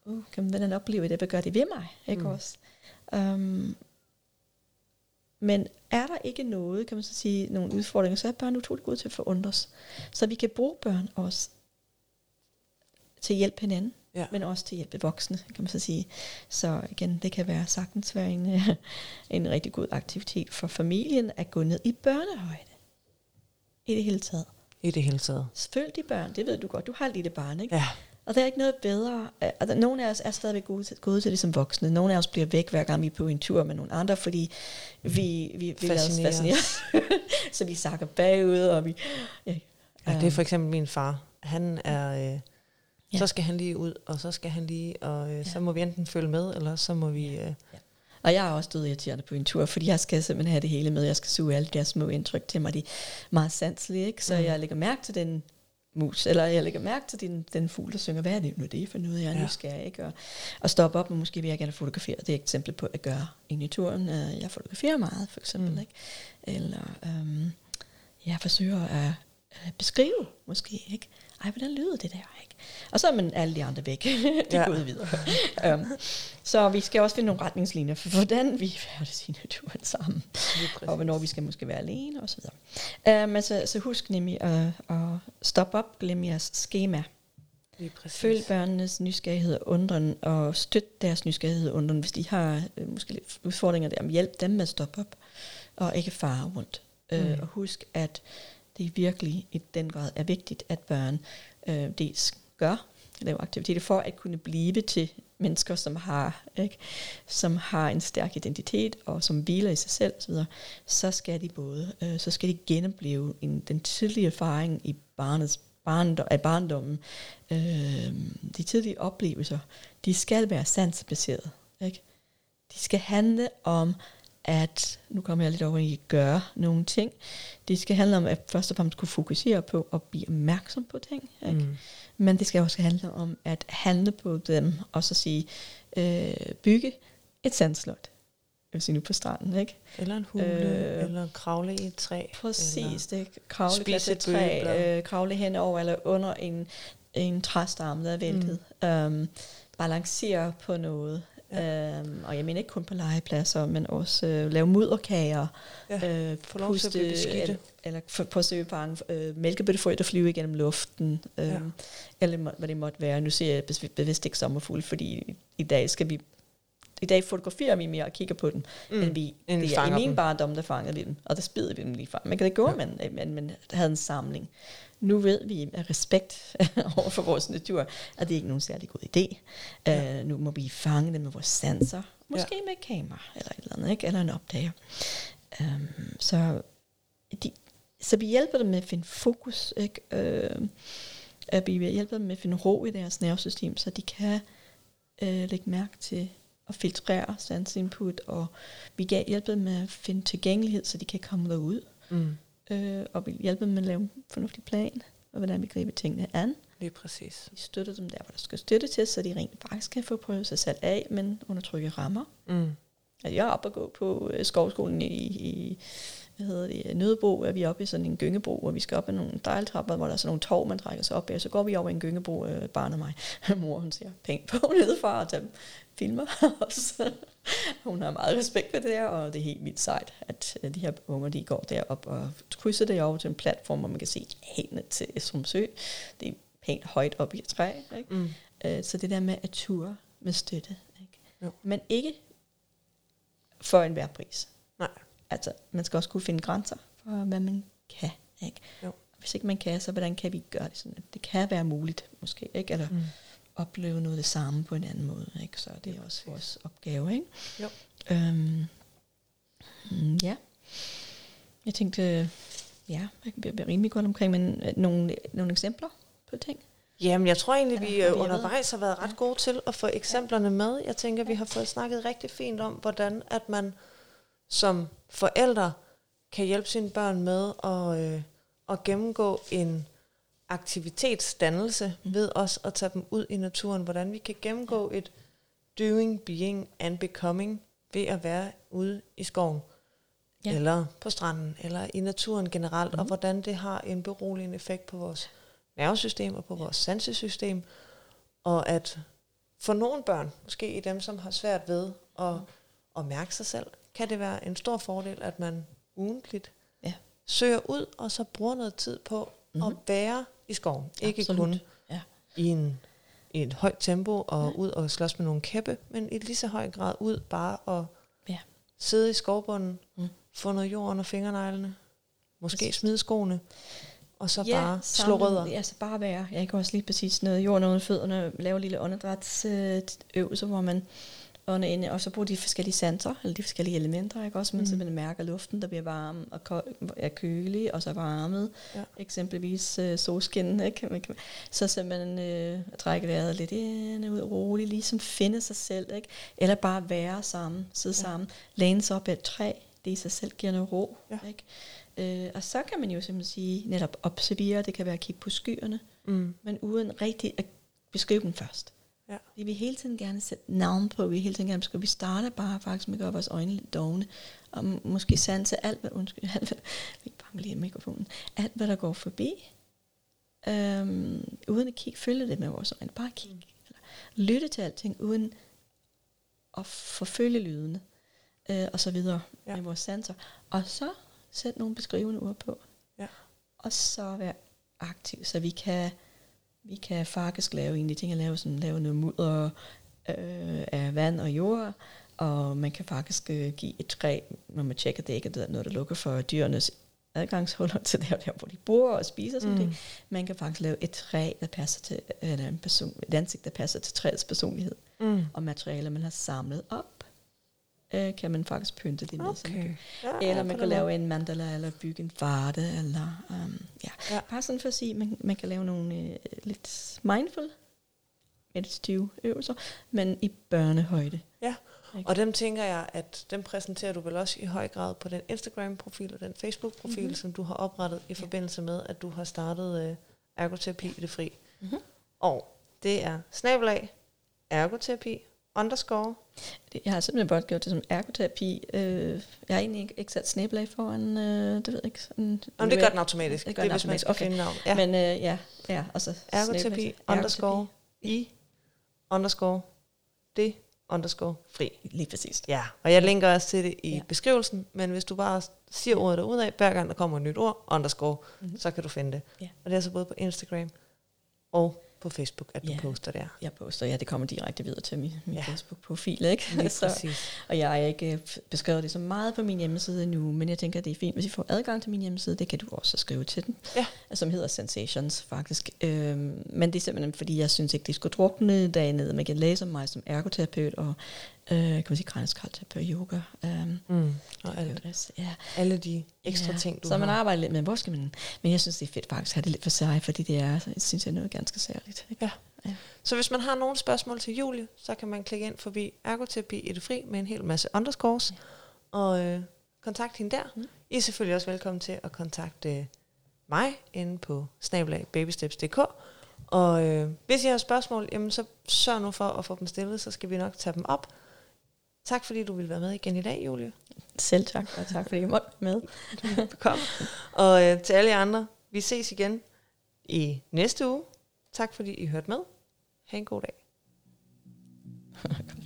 [SPEAKER 2] uh, kan man, hvordan opleve det, hvad gør det ved mig? Ikke mm. også? Um, men er der ikke noget, kan man så sige, nogle udfordringer, så er børn utrolig gode til at forundres. Så vi kan bruge børn også til at hjælpe hinanden, ja. men også til at hjælpe voksne, kan man så sige. Så igen, det kan være sagtens være en, en rigtig god aktivitet for familien at gå ned i børnehøjde. I det hele taget.
[SPEAKER 1] I det hele taget.
[SPEAKER 2] Følg de børn, det ved du godt. Du har et lille barn, ikke? Ja. Og der er ikke noget bedre. Altså, nogle af os er stadigvæk gode til, gode til det som voksne. Nogle af os bliver væk, hver gang vi er på en tur med nogle andre, fordi vi, vi, vi lader fascinere. så vi sakker bagud, og vi...
[SPEAKER 1] Ja, ja, det er for eksempel min far. Han er... Øh, ja. Så skal han lige ud, og så skal han lige, og øh, ja. så må vi enten følge med, eller så må vi... Øh, ja.
[SPEAKER 2] Og jeg er også død irriterende på en tur, fordi jeg skal simpelthen have det hele med. Jeg skal suge alle de små indtryk til mig. De er meget sanselige, ikke? Så mm. jeg lægger mærke til den mus, eller jeg lægger mærke til den, den fugl, der synger, hvad er det nu det for noget, jeg er ja. nysgerrig, ikke? Og, og stoppe op, og måske vil jeg gerne fotografere. Det er et eksempel på at gøre i turen. Øh, jeg fotograferer meget, for eksempel, mm. ikke? Eller øhm, jeg forsøger at, at beskrive, måske, ikke? Ej, hvordan lyder det der, ikke? Og så er man alle de andre væk. de ja. gået videre. um, så vi skal også finde nogle retningslinjer for, hvordan vi færdes i naturen sammen. Og hvornår vi skal måske være alene, og så videre. Um, altså, så husk nemlig at, at stoppe op, glem jeres schema. Følg børnenes nysgerrighed og undren, og støt deres nysgerrighed og undren, hvis de har øh, måske lidt udfordringer der. Hjælp dem med at stoppe op, og ikke fare rundt. Øh, mm. Uh, og husk, at det virkelig i den grad er vigtigt, at børn øh, dels gør, lave aktiviteter for at kunne blive til mennesker, som har, ikke, som har en stærk identitet og som hviler i sig selv osv., så skal de både, øh, så skal de genopleve en, den tidlige erfaring i barnets barndom, af barndommen. Øh, de tidlige oplevelser, de skal være sansbaseret. Ikke? De skal handle om at, nu kommer jeg lidt over i at gøre nogle ting. Det skal handle om at først og fremmest kunne fokusere på at blive opmærksom på ting. Ikke? Mm. Men det skal også handle om at handle på dem, og så sige, øh, bygge et sandslot. Jeg vil sige nu på stranden, ikke?
[SPEAKER 1] Eller en hule, øh, eller kravle i et træ.
[SPEAKER 2] Præcis, det Kravle i et træ, øh, kravle henover eller under en, en træstamme, der er væltet. Mm. Øhm, balancere på noget. Ja. Øhm, og jeg mener ikke kun på legepladser, men også øh, lave mudderkager.
[SPEAKER 1] Ja, øh, få lov puste, til at blive
[SPEAKER 2] eller, eller på søgefange, øh, mælkebøttefrø, der flyver igennem luften. Øh, ja. Eller hvad det måtte være. Nu ser jeg bevidst ikke sommerfugl, fordi i dag skal vi i dag fotograferer vi mere og kigger på dem, mm. end vi end det er i min barndom, der fangede vi dem, og der spider vi dem lige fra. Man kan det gå, ja. men, men, men havde en samling. Nu ved vi af respekt over for vores natur, at det ikke er nogen særlig god idé. Ja. Uh, nu må vi fange dem med vores sanser, måske ja. med et kamera eller et eller andet, ikke? eller en opdager. Um, så, de, så vi hjælper dem med at finde fokus, ikke? Uh, at vi hjælper dem med at finde ro i deres nervesystem, så de kan uh, lægge mærke til at filtrere input, og vi kan hjælpe dem med at finde tilgængelighed, så de kan komme derud. Mm. Øh, og vi hjælper dem med at lave en fornuftig plan, og hvordan vi griber tingene an.
[SPEAKER 1] Lige præcis.
[SPEAKER 2] Vi støtter dem der, hvor der skal støtte til, så de rent faktisk kan få prøvet sig selv af, men under trygge rammer. Mm. Altså, jeg er oppe og gå på øh, skovskolen i, i hvad hedder det, Nødebro, er vi oppe i sådan en gyngebro, hvor vi skal op ad nogle dejltrapper, hvor der er sådan nogle tog, man trækker sig op af, så går vi over i en gyngebro, øh, barn og mig. Mor, hun siger pænt på nedefra og tager filmer os. hun har meget respekt for det der, og det er helt vildt sejt, at de her unger, de går derop og krydser det over til en platform, hvor man kan se helt til Esrumsø. Det er pænt højt op i et træ. Ikke? Mm. Øh, så det der med at ture med støtte. Ikke? Jo. Men ikke for enhver pris.
[SPEAKER 1] Nej.
[SPEAKER 2] Altså, man skal også kunne finde grænser for, hvad man kan. Ikke? Jo. Hvis ikke man kan, så hvordan kan vi gøre det sådan? At det kan være muligt, måske. Ikke? Eller mm. opleve noget af det samme på en anden måde. Ikke? Så det er også vores opgave. Ikke?
[SPEAKER 1] Jo.
[SPEAKER 2] Øhm, mm, ja. Jeg tænkte, ja, jeg kan blive rimelig godt omkring, men øh, nogle, nogle eksempler på ting?
[SPEAKER 1] Jamen, jeg tror egentlig, vi øh, undervejs har været ret gode til at få eksemplerne med. Jeg tænker, vi har fået snakket rigtig fint om, hvordan at man som forældre kan hjælpe sine børn med at, øh, at gennemgå en aktivitetsdannelse mm. ved os at tage dem ud i naturen. Hvordan vi kan gennemgå et doing, being and becoming ved at være ude i skoven. Ja. Eller på stranden, eller i naturen generelt, mm. og hvordan det har en beroligende effekt på vores nervesystem og på vores sansesystem. Og at for nogle børn, måske i dem, som har svært ved at, at mærke sig selv, kan det være en stor fordel, at man ugentligt ja. søger ud, og så bruger noget tid på mm-hmm. at være i skoven. Ikke Absolut. kun ja. i, en, i et højt tempo og ja. ud og slås med nogle kæppe, men i lige så høj grad ud bare og ja. sidde i skovbunden, mm. få noget jord under fingerneglene, måske yes. smide skoene, og så ja, bare slå rødder.
[SPEAKER 2] Ja, så bare være. Jeg kan også lige præcis noget jord under fødderne, lave en lille åndedrætsøvelse, hvor man ånde ind, og så bruge de forskellige sanser, eller de forskellige elementer, ikke? også man mm. simpelthen mærker luften, der bliver varm og er kølig, og så varmet, ja. eksempelvis øh, solskin, ikke? så simpelthen øh, trække vejret lidt ind og ud roligt, ligesom finde sig selv, ikke? eller bare være sammen, sidde ja. sammen, læne sig op af et træ, det i sig selv giver noget ro, ja. ikke? Øh, og så kan man jo simpelthen sige, netop observere, det kan være at kigge på skyerne, mm. men uden rigtig at beskrive dem først. Ja. Vi vil hele tiden gerne sætte navn på, vi vil hele tiden gerne beskrive, vi starter bare faktisk med at gøre vores øjne lidt dogne, og måske sanse alt, hvad, undskyld, alt, hvad, vi bare lige mikrofonen, alt, hvad der går forbi, øhm, uden at kigge, følge det med vores øjne, bare kigge, eller lytte til alting, uden at forfølge lydene, øh, og så videre ja. med vores sanser, og så sætte nogle beskrivende ord på,
[SPEAKER 1] ja.
[SPEAKER 2] og så være aktiv, så vi kan vi kan faktisk lave en af ting, at lave, sådan, lave noget mudder øh, af vand og jord, og man kan faktisk øh, give et træ, når man tjekker, det ikke er noget, der lukker for dyrenes adgangshuller til der, der hvor de bor og spiser sådan mm. Man kan faktisk lave et træ, der passer til, eller en person, et ansigt, der passer til træets personlighed, mm. og materialer, man har samlet op øh, kan man faktisk pynte det med. Okay. Ja, eller man kan lave en mandala, eller bygge en varde, eller um, ja. ja. Bare sådan for at sige, man, man kan lave nogle øh, lidt mindful meditative øvelser, men i børnehøjde.
[SPEAKER 1] Ja, Og dem tænker jeg, at dem præsenterer du vel også i høj grad på den Instagram-profil og den Facebook-profil, mm-hmm. som du har oprettet i forbindelse med, at du har startet øh, ergoterapi i det fri. Mm-hmm. Og det er snabelag ergoterapi underscore.
[SPEAKER 2] Jeg har simpelthen bare gjort det som ergoterapi. Øh, jeg har egentlig ikke, ikke sat snabelag foran, øh, det ved jeg ikke. Sådan,
[SPEAKER 1] Jamen, det gør den automatisk.
[SPEAKER 2] Det gør
[SPEAKER 1] det
[SPEAKER 2] den
[SPEAKER 1] hvis man skal
[SPEAKER 2] Okay.
[SPEAKER 1] finde navn.
[SPEAKER 2] Ja. Men øh, ja, ja, og så
[SPEAKER 1] Ergoterapi underscore i underscore det underscore fri.
[SPEAKER 2] Lige præcis.
[SPEAKER 1] Ja, og jeg linker også til det i ja.
[SPEAKER 2] Ja.
[SPEAKER 1] beskrivelsen, men hvis du bare siger ordet derudad, hver gang der kommer et nyt ord, underscore, mm-hmm. så kan du finde det.
[SPEAKER 2] Ja.
[SPEAKER 1] Og det er altså både på Instagram og på Facebook, at du
[SPEAKER 2] Ja.
[SPEAKER 1] poster der.
[SPEAKER 2] Jeg poster, ja, det kommer direkte videre til min, min
[SPEAKER 1] Ja.
[SPEAKER 2] Facebook-profil, ikke?
[SPEAKER 1] Lige
[SPEAKER 2] så,
[SPEAKER 1] præcis.
[SPEAKER 2] og jeg har ikke øh, beskrevet det så meget på min hjemmeside nu, men jeg tænker, det er fint, hvis I får adgang til min hjemmeside, det kan du også skrive til den,
[SPEAKER 1] Ja.
[SPEAKER 2] som hedder Sensations faktisk. Øhm, men det er simpelthen, fordi jeg synes ikke, det skulle drukne dernede. Man kan læse om mig som ergoterapeut og øh, kan man sige, kraniskaldterapeut, yoga. Øhm,
[SPEAKER 1] Mm. Og alt,
[SPEAKER 2] alt. Ja.
[SPEAKER 1] alle de ekstra
[SPEAKER 2] ja.
[SPEAKER 1] ting, du
[SPEAKER 2] så
[SPEAKER 1] har.
[SPEAKER 2] man arbejder lidt med, hvor skal man... Men jeg synes, det er fedt faktisk at have det lidt for sig, fordi det er, synes jeg, noget ganske særligt. Ikke?
[SPEAKER 1] Ja.
[SPEAKER 2] Ja.
[SPEAKER 1] Så hvis man har nogle spørgsmål til Julie, så kan man klikke ind forbi ergoterapi i det fri med en hel masse underscores, ja. og øh, kontakte hende der. Mm. I er selvfølgelig også velkommen til at kontakte mig inde på snabelagbabysteps.dk. Og øh, hvis I har spørgsmål, jamen så sørg nu for at få dem stillet, så skal vi nok tage dem op. Tak fordi du ville være med igen i dag, Julie.
[SPEAKER 2] Selv tak, og tak fordi jeg måtte med.
[SPEAKER 1] Velkommen. og øh, til alle jer andre, vi ses igen i næste uge. Tak fordi I hørte med. Ha' en god dag.